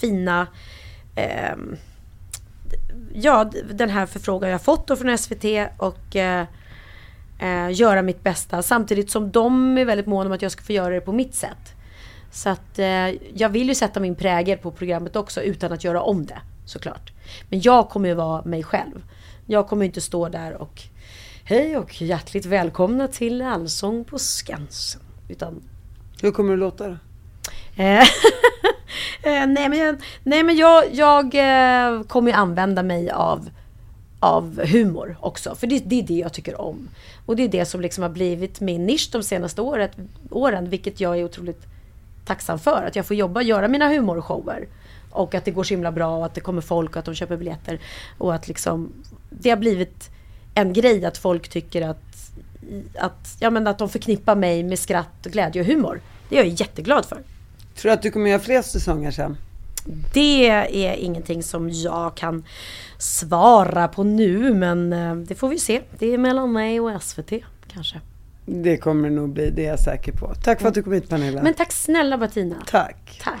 B: fina ehm, ja, den här förfrågan jag fått då från SVT och eh, eh, göra mitt bästa samtidigt som de är väldigt måna om att jag ska få göra det på mitt sätt. Så att eh, jag vill ju sätta min prägel på programmet också utan att göra om det såklart. Men jag kommer ju vara mig själv. Jag kommer inte stå där och Hej och hjärtligt välkomna till Allsång på Skansen. Utan
A: Hur kommer det låta då? (laughs) (laughs)
B: Eh, nej men, jag, nej, men jag, jag eh, kommer ju använda mig av, av humor också. För det, det är det jag tycker om. Och det är det som liksom har blivit min nisch de senaste året, åren. Vilket jag är otroligt tacksam för. Att jag får jobba, och göra mina humorshower. Och att det går så himla bra och att det kommer folk och att de köper biljetter. Och att liksom, det har blivit en grej att folk tycker att, att, ja, men att de förknippar mig med skratt, glädje och humor. Det är jag jätteglad för.
A: Tror du att du kommer göra fler säsonger sen?
B: Det är ingenting som jag kan svara på nu men eh, det får vi se. Det är mellan mig och SVT kanske.
A: Det kommer det nog bli, det är jag säker på. Tack för att du kom hit Pernilla.
B: Men tack snälla Bettina.
A: Tack.
B: Tack.